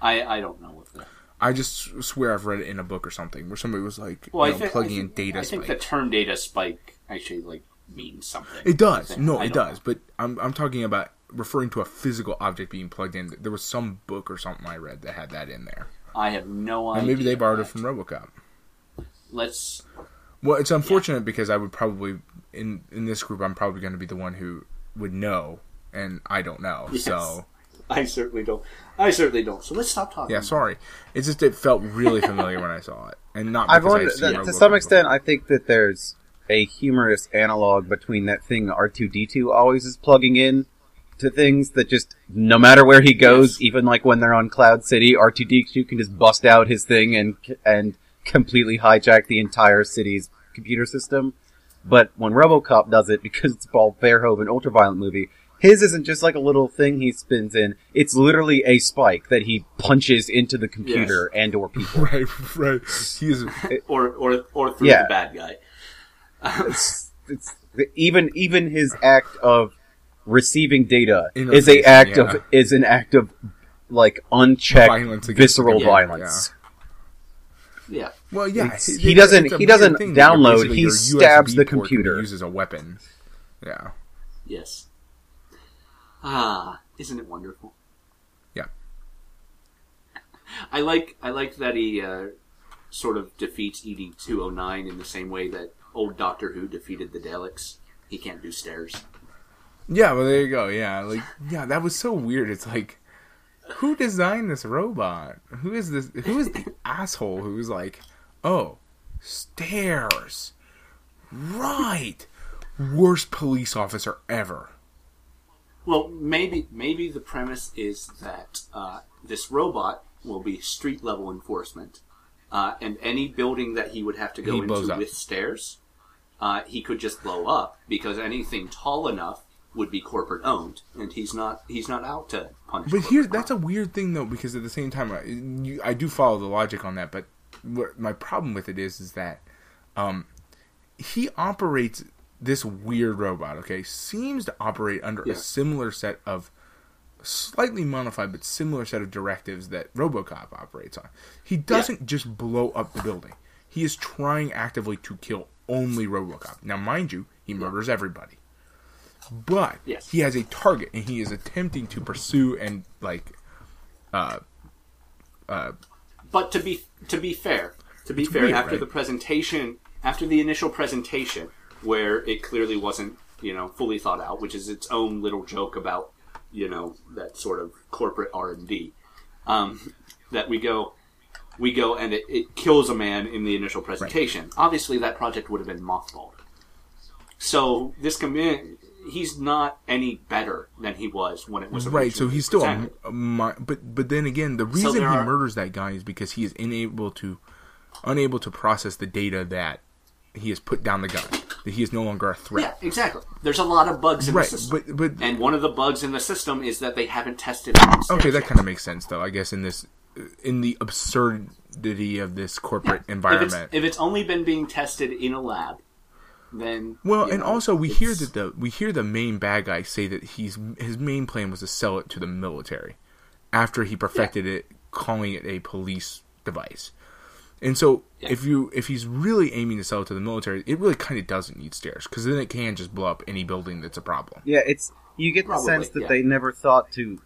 I I don't know what the. I just swear I've read it in a book or something where somebody was like, Well, you know, think, plugging think, in data I think the term data spike actually like means something. It does. No, it does. But I'm I'm talking about referring to a physical object being plugged in. There was some book or something I read that had that in there. I have no idea. and maybe they borrowed it from RoboCop. Let's. Well, it's unfortunate because I would probably in in this group I'm probably going to be the one who would know, and I don't know. Yes. So I certainly don't. I certainly don't. So let's stop talking. yeah, sorry. It's just it felt really familiar when I saw it, and not I've because wondered, I've seen that, to some before. extent, I think that there's a humorous analog between that thing R2D2 always is plugging in to things that just, no matter where he goes, Yes. even like when they're on Cloud City, R2D2 can just bust out his thing and, and completely hijack the entire city's computer system. But when RoboCop does it, *laughs* because it's a Paul Verhoeven ultraviolent movie, his isn't just like a little thing he spins in. It's literally a spike that he punches into the computer and or people. *laughs* right, right. He is *laughs* Or or or through Yeah. the bad guy. it's, it's even even his act of receiving data is a act yeah. of is an act of like unchecked Violence visceral the computer, violence. Yeah. Well, yeah. It's- he it- doesn't- it's he doesn't thing that you're download, he stabs the port computer. used as a weapon. Yeah. Yes. Ah, isn't it wonderful? Yeah. *laughs* I like I like that he uh, sort of defeats ED two oh nine in the same way that old Doctor Who defeated the Daleks. He can't do stairs. Yeah, well, there you go. Yeah, like, yeah, that was so weird. It's like, who designed this robot? Who is this? Who is the *laughs* asshole who's like, oh, stairs, right? Worst police officer ever. Well, maybe maybe the premise is that uh, this robot will be street level enforcement, uh, and any building that he would have to go He into with stairs, uh, he could just blow up because anything tall enough would be corporate owned, and he's not he's not out to punish. But here, that's a weird thing though, because at the same time, I, you, I do follow the logic on that. But my problem with it is, is that um, he operates this weird robot. Okay, seems to operate under Yeah. a similar set of slightly modified but similar set of directives that RoboCop operates on. He doesn't just blow up the building. He is trying actively to kill only RoboCop. Now, mind you, he murders everybody. But Yes. he has a target and he is attempting to pursue and like uh uh But to be to be fair, to be It's fair, weird, after right? the presentation, after the initial presentation, where it clearly wasn't you know fully thought out, which is its own little joke about you know that sort of corporate R and D, um, that we go. We go and it, it kills a man in the initial presentation. Obviously, that project would have been mothballed. So this commi- he's not any better than he was when it was right so he's still a, a but but then again the reason he are- murders that guy is because he is unable to unable to process the data that he has put down the gun that he is no longer a threat. Yeah, exactly. There's a lot of bugs in right the system. but but And one of the bugs in the system is that they haven't tested it. okay that kind of makes sense though i guess in this in the absurdity of this corporate environment If it's, environment if it's only been being tested in a lab, then Well, and know, also we hear that the we hear the main bad guy say that he's his main plan was to sell it to the military after he perfected it, calling it a police device. And so, Yeah. if you if he's really aiming to sell it to the military, it really kind of doesn't need stairs because then it can just blow up any building that's a problem. Yeah, it's you get the sense that yeah. they never thought to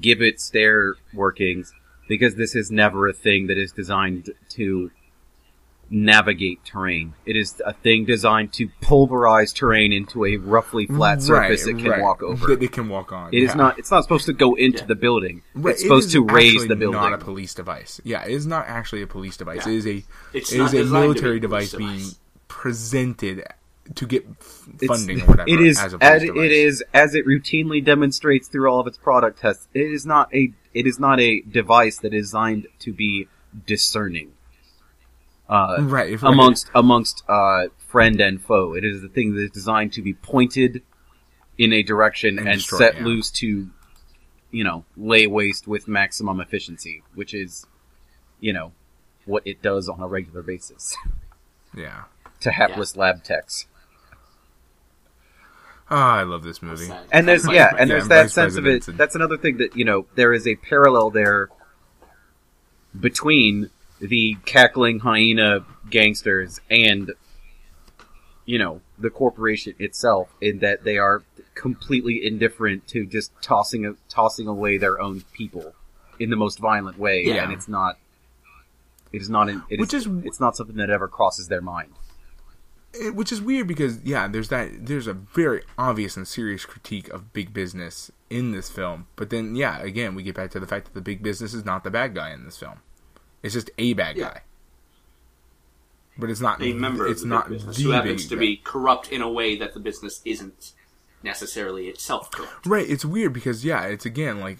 give it stair workings because this is never a thing that is designed to navigate terrain. It is a thing designed to pulverize terrain into a roughly flat surface it can right. walk over. That it can walk on. It is yeah. not. It's not supposed to go into Yeah. the building. Right, It's supposed is to raise the building. Not a police device. Yeah, it is not actually a police device. Yeah. It is a It's it not is a designed to be military device being presented to get f- It's- funding or whatever. It is as a as, police it device. as it routinely demonstrates through all of its product tests. It is not a it is not a device that is designed to be discerning. Uh, right if- amongst amongst uh, friend and foe, it is the thing that is designed to be pointed in a direction And and, destroy, set yeah. loose to, you know, lay waste with maximum efficiency, which is, you know, what it does on a regular basis Yeah. to hapless lab techs. Oh, I love this movie. And there's yeah, and there's and that Vice sense of it. And- That's another thing that you know there is a parallel there between the cackling hyena gangsters and you know the corporation itself in that they are completely indifferent to just tossing tossing away their own people in the most violent way, Yeah. and it's not. It is not. An, it Which is, is- It's not something that ever crosses their mind. It- which is weird because yeah, there's that there's a very obvious and serious critique of big business in this film. But then yeah, again, we get back to the fact that the big business is not the bad guy in this film. It's just a bad Yeah. guy. But it's not a member it's of the not business the who happens to guy. be corrupt in a way that the business isn't necessarily itself corrupt. Right, it's weird because yeah, it's again like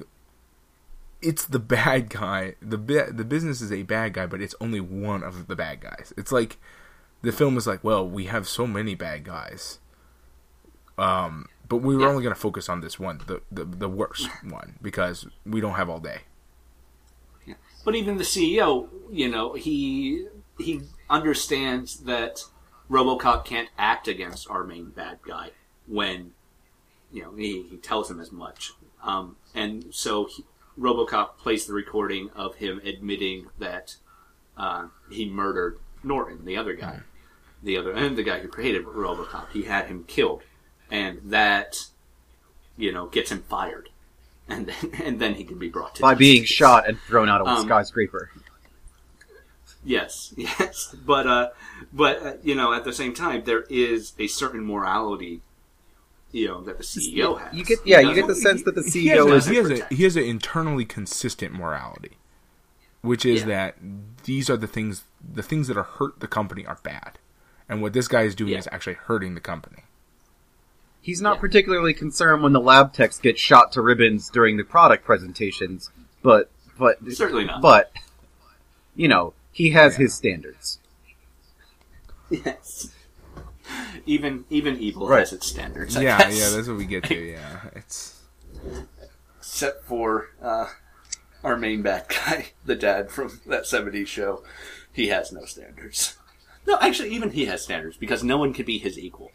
it's the *laughs* bad guy. The the business is a bad guy, but it's only one of the bad guys. It's like the film is like, well, we have so many bad guys. Um, but we were Yeah. only going to focus on this one, the, the the worst *laughs* one because we don't have all day. But even the CEO, you know, he he understands that RoboCop can't act against our main bad guy when you know he, he tells him as much. Um, and so he, RoboCop plays the recording of him admitting that uh, he murdered Morton, the other guy, the other and the guy who created RoboCop. He had him killed, and that you know gets him fired. And then, *laughs* and then he can be brought to By being shot and thrown out of a Um, skyscraper. Yes, *laughs* yes, but uh, but uh, you know, at the same time, there is a certain morality, you know, that the CEO has. You get yeah, you get the sense that the he has, CEO is he has a he has an internally consistent morality, which is Yeah. that these are the things the things that are hurt the company are bad, and what this guy is doing Yeah. is actually hurting the company. He's not Yeah. particularly concerned when the lab techs get shot to ribbons during the product presentations, but but Certainly not. But you know, he has his standards. yes, even even evil Right. has its standards. I yeah, guess. yeah, that's what we get to. *laughs* Yeah, it's except for uh, our main bad guy, *laughs* the dad from that '70s show. He has no standards. No, actually, even he has standards because no one can be his equal.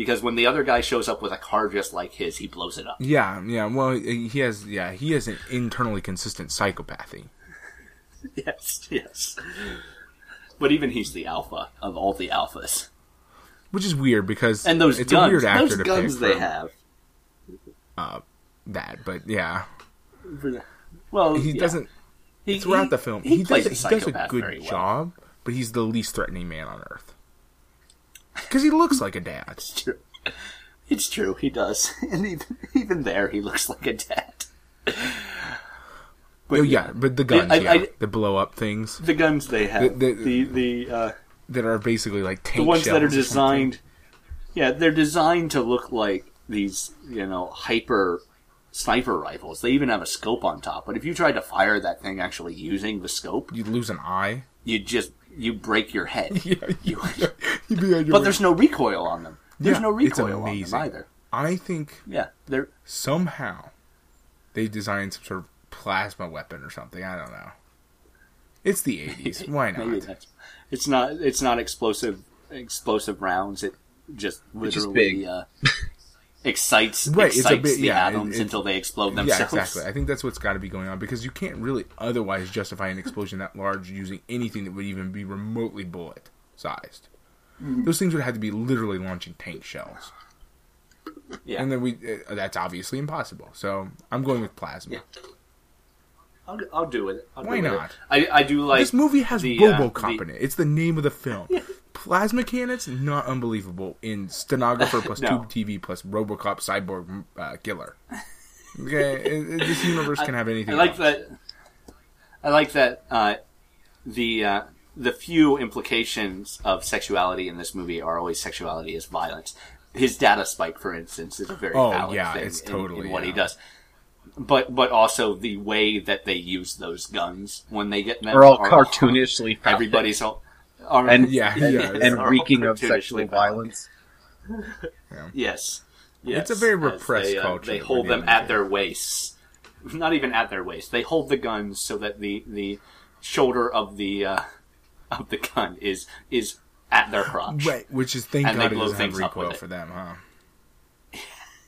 Because when the other guy shows up with a car just like his, he blows it up. yeah, yeah. Well, he has yeah he has an internally consistent psychopathy. Yes, yes. But even he's the alpha of all the alphas. Which is weird because And those it's guns, a weird actor those to guns pick they for, have. uh, that, but yeah, Well, he yeah. doesn't He- throughout he- the film. He, He, does a he does a good well. job, but he's the least threatening man on earth because he looks like a dad. It's true. It's true. He does, *laughs* and even even there, he looks like a dad. But oh yeah, but the guns, I- yeah, I- the blow up things the guns they have, The- the the- the uh, that are basically like tank the ones that are shells or something. designed. Yeah, they're designed to look like these, you know, hyper sniper rifles. They even have a scope on top. But if you tried to fire that thing actually using the scope, you'd lose an eye. you just you break your head. *laughs* Yeah, You- You'd *laughs* be on your but way. there's no recoil on them. There's Yeah, no recoil on them either. I think Yeah, they're somehow they designed some sort of plasma weapon or something. I don't know. It's the '80s. *laughs* Why maybe not? that's it's not it's not explosive explosive rounds. It just literally. Uh, excites *laughs* Right, it's a excites bit- the yeah, atoms it- until they explode Yeah, themselves. exactly. I think that's what's got to be going on because you can't really otherwise justify an explosion that large using anything that would even be remotely bullet sized. Mm-hmm. Those things would have to be literally launching tank shells, Yeah, and then we uh, that's obviously impossible. So I'm going with plasma. Yeah. I'll, I'll do it. I'll Why do with it. not? I, I do like this movie has the, uh, RoboCop the- in it. It's the name of the film. *laughs* Plasma cannons, not unbelievable in stenographer *laughs* plus No. tube TV plus RoboCop cyborg uh, killer. Okay, it- it- this universe *laughs* can have anything. I like else. that. I like that. Uh, the uh, the few implications of sexuality in this movie are always sexuality as violence. His data spike, for instance, is a very Oh, valid yeah, thing it's in- totally, in what he does. But but also the way that they use those guns when they get them Are all are- cartoonishly phallic Everybody's all. Are, and *laughs* Yeah, and, yeah, and reeking of sexual phallic. violence. Yes. yes. It's a very repressed they, uh, culture They hold them at their waists. Not even at their waist. They hold the guns so that the the shoulder of the uh, of the gun is is at their crotch. Right, which is thank And they God it doesn't have things up with recoil for them, huh?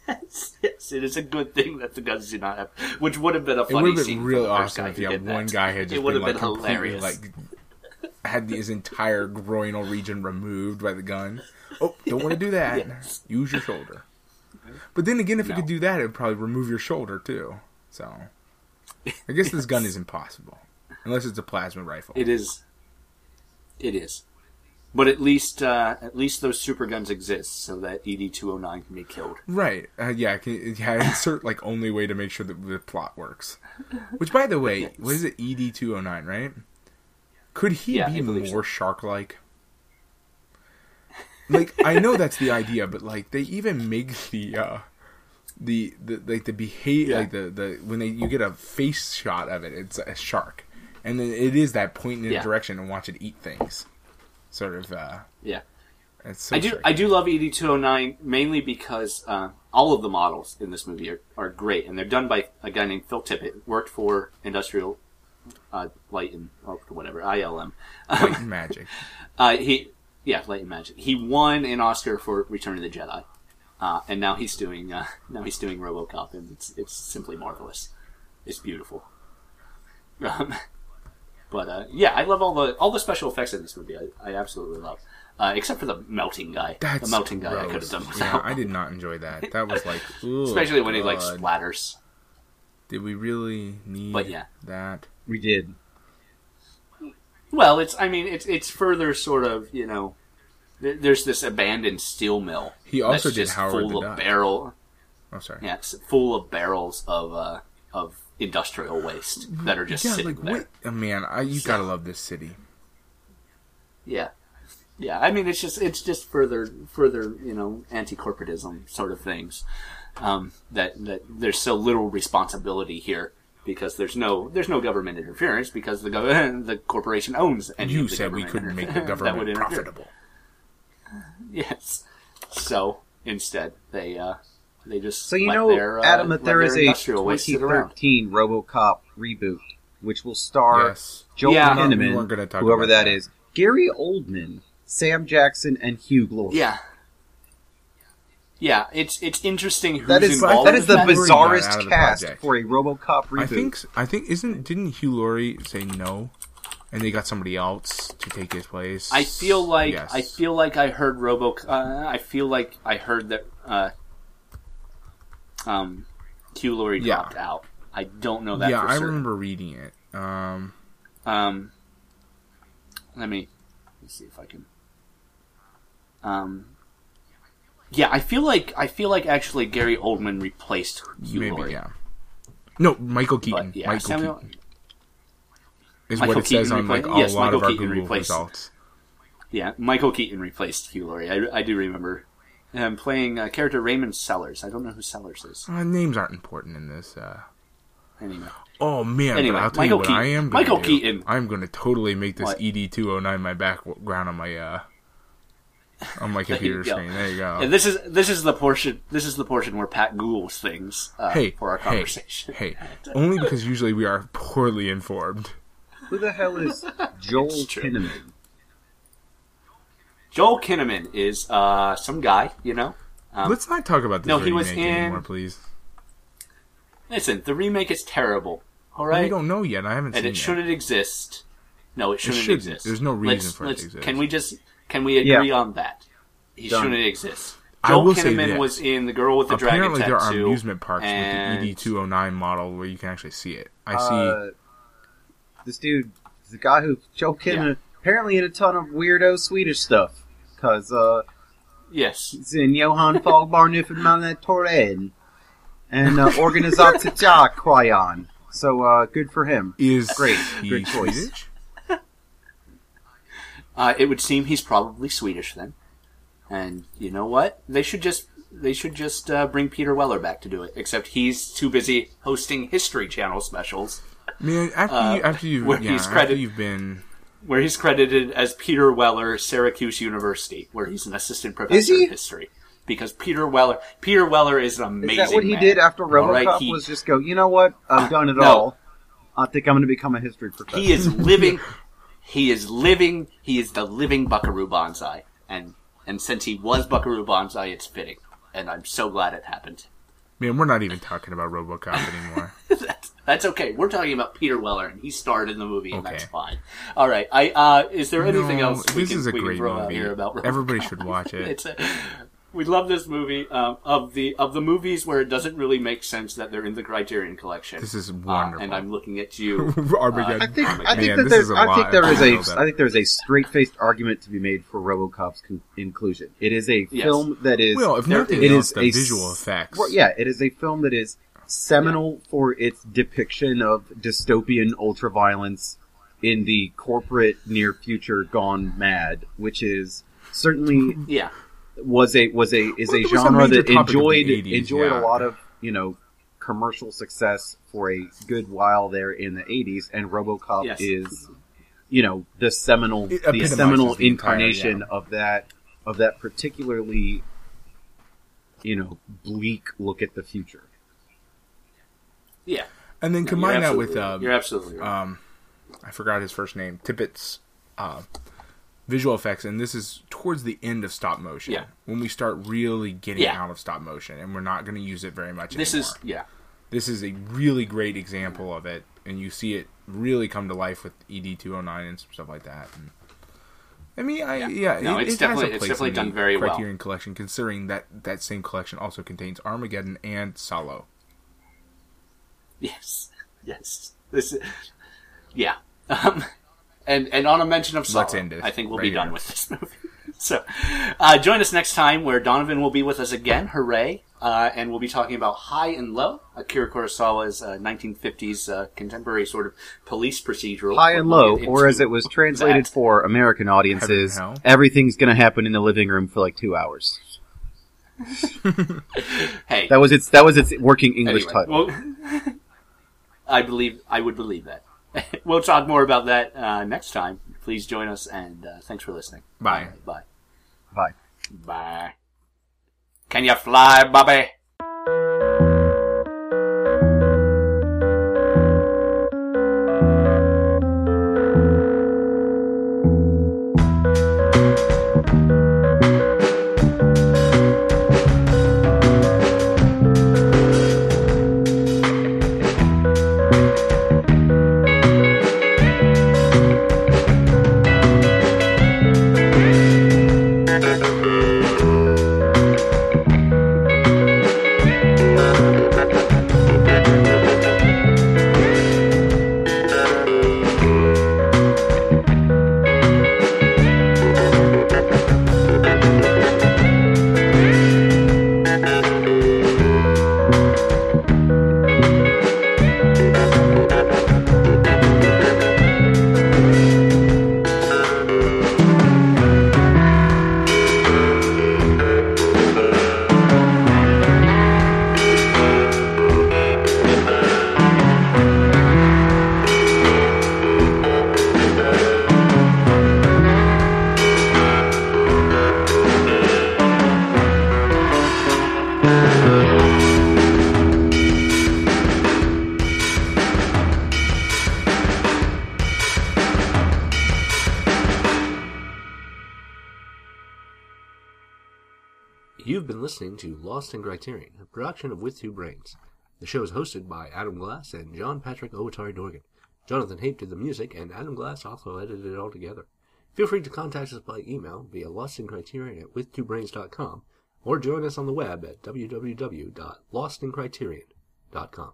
yes, *laughs* yes, it is a good thing that the guns do not have, which would have been a It funny would have scene. been for real awesome if you had one that. guy had just it would been have like been completely hilarious. like had his entire groinal region removed by the gun. Oh, don't want to do that. *laughs* Yes. Use your shoulder. But then again, if it No. could do that, it would probably remove your shoulder too. So I guess this gun is *laughs* impossible unless it's a plasma rifle. It is. It is. But at least, uh, at least those super guns exist, so that ED two hundred nine can be killed. Right. Uh, yeah. Can, yeah. Insert like only way to make sure that the plot works. Which, by the way, Yes. what is it? ED two hundred nine, right? Could he Yeah, be more so. shark-like? Like I know that's the idea, but like they even make the uh the the like the behavior Yeah. like the the when they you get a face shot of it, it's a shark, and then it is that point in a Yeah. direction and watch it eat things. Sort of. uh Yeah. It's so I do. I do love ED two hundred nine mainly because uh, all of the models in this movie are, are great, and they're done by a guy named Phil Tippett. Worked for Industrial uh, Light and or whatever ILM. Light and *laughs* magic. Uh, he, yeah, Light and Magic. He won an Oscar for Return of the Jedi, uh, and now he's doing uh, *laughs* now he's doing RoboCop, and it's it's simply marvelous. It's beautiful. *laughs* Um, but uh, yeah, I love all the all the special effects in this movie. I, I absolutely love, uh, except for the melting guy. That's the melting guy I could have done Yeah, without. I did not enjoy that. That was like, *laughs* ooh, Especially when he like God. splatters. Did we really need But yeah. that? We did. Well, it's I mean it's it's further sort of you know. there- There's this abandoned steel mill. He also that's did just Howard full the of Duck. barrel. I'm oh, sorry. Yeah, it's full of barrels of uh, of industrial waste that are just yeah, sitting like there. Oh, man, I, you gotta love this city. Yeah, yeah. I mean, it's just it's just further further you know anti-corporatism sort of things. Um, that that there's so little responsibility here because there's no there's no government interference because the gov- *laughs* the corporation owns. and You said we couldn't make the interfer- *laughs* that would government profitable. *laughs* Yes. So instead, they uh, they just So you let know, their, uh, Adam, that let there their is a industrial waste sit around. 2013 RoboCop reboot, which will star Yes. Joel Yeah. Kinnaman, weren't talk whoever that that. is, Gary Oldman, Sam Jackson, and Hugh Laurie. Yeah. Yeah, it's it's interesting who's That is involved. that is the with Hugh Laurie got out of bizarrest the cast project. for a RoboCop reboot. I think I think isn't didn't Hugh Laurie say no, and they got somebody else to take his place. I feel like Yes. I feel like I heard Robo. Uh, I feel like I heard that uh, um, Hugh Laurie Yeah. dropped out. I don't know that. yeah, I certain. remember reading it. Um, Um, let me let me see if I can. Um, yeah, I feel like I feel like actually Gary Oldman replaced Hugh maybe Laurie. yeah. No, Michael Keaton. But yeah, Michael Samuel- Keaton is Michael what it says on like a yes, lot of Michael our Keaton Google replaced- results. Yeah, Michael Keaton replaced Hugh Laurie. I, I do remember him playing uh, character Raymond Sellars. I don't know who Sellars is. Uh, names aren't important in this. Uh, Anyway, oh man! Anyway, but I'll tell Michael you what Keaton- I am. Gonna Michael do. Keaton. I'm going to totally make this What? ED two hundred nine my background on my uh on my *laughs* computer you go. screen. There you go. and this is this is the portion. This is the portion where Pat Googles things uh, hey, for our conversation. hey! Only because usually we are poorly informed. Who the hell is *laughs* Joel It's. Kinnaman? Joel Kinnaman is uh, some guy, you know. Um, Let's not talk about this no, he was in- anymore, please. Listen, the remake is terrible. All right, We don't know yet. I haven't and seen it it. shouldn't exist. No, it shouldn't, shouldn't. exist. There's no reason Let's- for it to exist. Can we just can we agree Yeah. on that? He Done. shouldn't exist. I Joel will Kinnaman this. was in The Girl with the Dragon. Tattoo. Apparently, Dragon there are amusement parks and- with the ED two hundred nine model where you can actually see it. I see. Uh, this dude, the guy who Joel Kinnaman, apparently in a ton of weirdo Swedish stuff, because uh, Yes, he's in Johan Fogbar Newfoundland and uh, Organisatia Quayan. So uh, good for him. is great. Good choice. Swedish? uh, it would seem he's probably Swedish then. And you know what? They should just they should just uh, bring Peter Weller back to do it. Except he's too busy hosting History Channel specials, Man, after Uh, you after you've yeah, he's after you've been where he's credited as Peter Weller, Syracuse University, where he's an assistant professor Is he? of history. Because Peter Weller, Peter Weller is an amazing. Is that what he man. did after RoboCop? right, he- was just go, you know what? I've done it *sighs* No. all. I think I'm going to become a history professor. He is *laughs* living. he is living. He is the living Buckaroo Banzai, and and since he was Buckaroo Banzai, it's fitting, and I'm so glad it happened. Man, we're not even talking about RoboCop anymore. *laughs* that's, that's okay. We're talking about Peter Weller, and he starred in the movie, and Okay. that's fine. All right. I uh, is there anything No, else we this can, is a we can great throw out movie. here about RoboCop? Everybody should watch it. *laughs* it's a, we love this movie. Um, of the of the movies where it doesn't really make sense that they're in the Criterion Collection. This is Uh, wonderful. and I'm looking at you. *laughs* Armageddon. I think I Man, that this there's is a I lot. think there is I a know that. I think there's a straight faced argument to be made for RoboCop's con- inclusion. It is a Yes. film that is Well, if there- nothing it else, is the a visual s- effects. Well, yeah, it is a film that is seminal for its depiction of dystopian ultraviolence in the corporate near future gone mad, which is certainly *laughs* yeah. was a was a is Well, a it was a genre that topic of the enjoyed 80s, enjoyed yeah. a lot of you know commercial success for a good while there in the 80s and RoboCop Yes. is you know the seminal It the seminal the entire, incarnation yeah. of that of that particularly you know bleak look at the future Yeah. and then No, combine that with um, you're absolutely right. um, I forgot his first name, Tippett's uh, visual effects, and this is towards the end of stop motion Yeah. when we start really getting Yeah. out of stop motion, and we're not going to use it very much this anymore. is yeah. this is a really great example of it, and you see it really come to life with ED two hundred nine and some stuff like that. And, I mean, I Yeah. yeah, No, it, it's it definitely- it's definitely in done very well. Criterion Collection, considering that that same collection also contains Armageddon and Salò. Yes. Yes. This is yeah. Um, and and on a mention of Saw, Let's end it I think we'll right be done with this *laughs* movie. so, uh, join us next time where Donovan will be with us again. Hooray! Uh, and we'll be talking about High and Low, Akira Kurosawa's uh, 1950s uh, contemporary sort of police procedural. high and low or as it was translated that. for american audiences Heaven and hell. everything's going to happen in the living room for like 2 hours *laughs* Hey, that was its that was its working english anyway, title well, I believe I would believe that. *laughs* we'll talk more about that uh, next time. Please join us, and uh, thanks for listening. Bye. Bye. bye Bye. Can you fly, Bobby? Listening to Lost in Criterion, a production of With Two Brains. The show is hosted by Adam Glass and John Patrick Owatari Dorgan. Jonathan Hape did the music, and Adam Glass also edited it all together. Feel free to contact us by email via lostincriterion at with2brains.com or join us on the web at www.lostincriterion.com.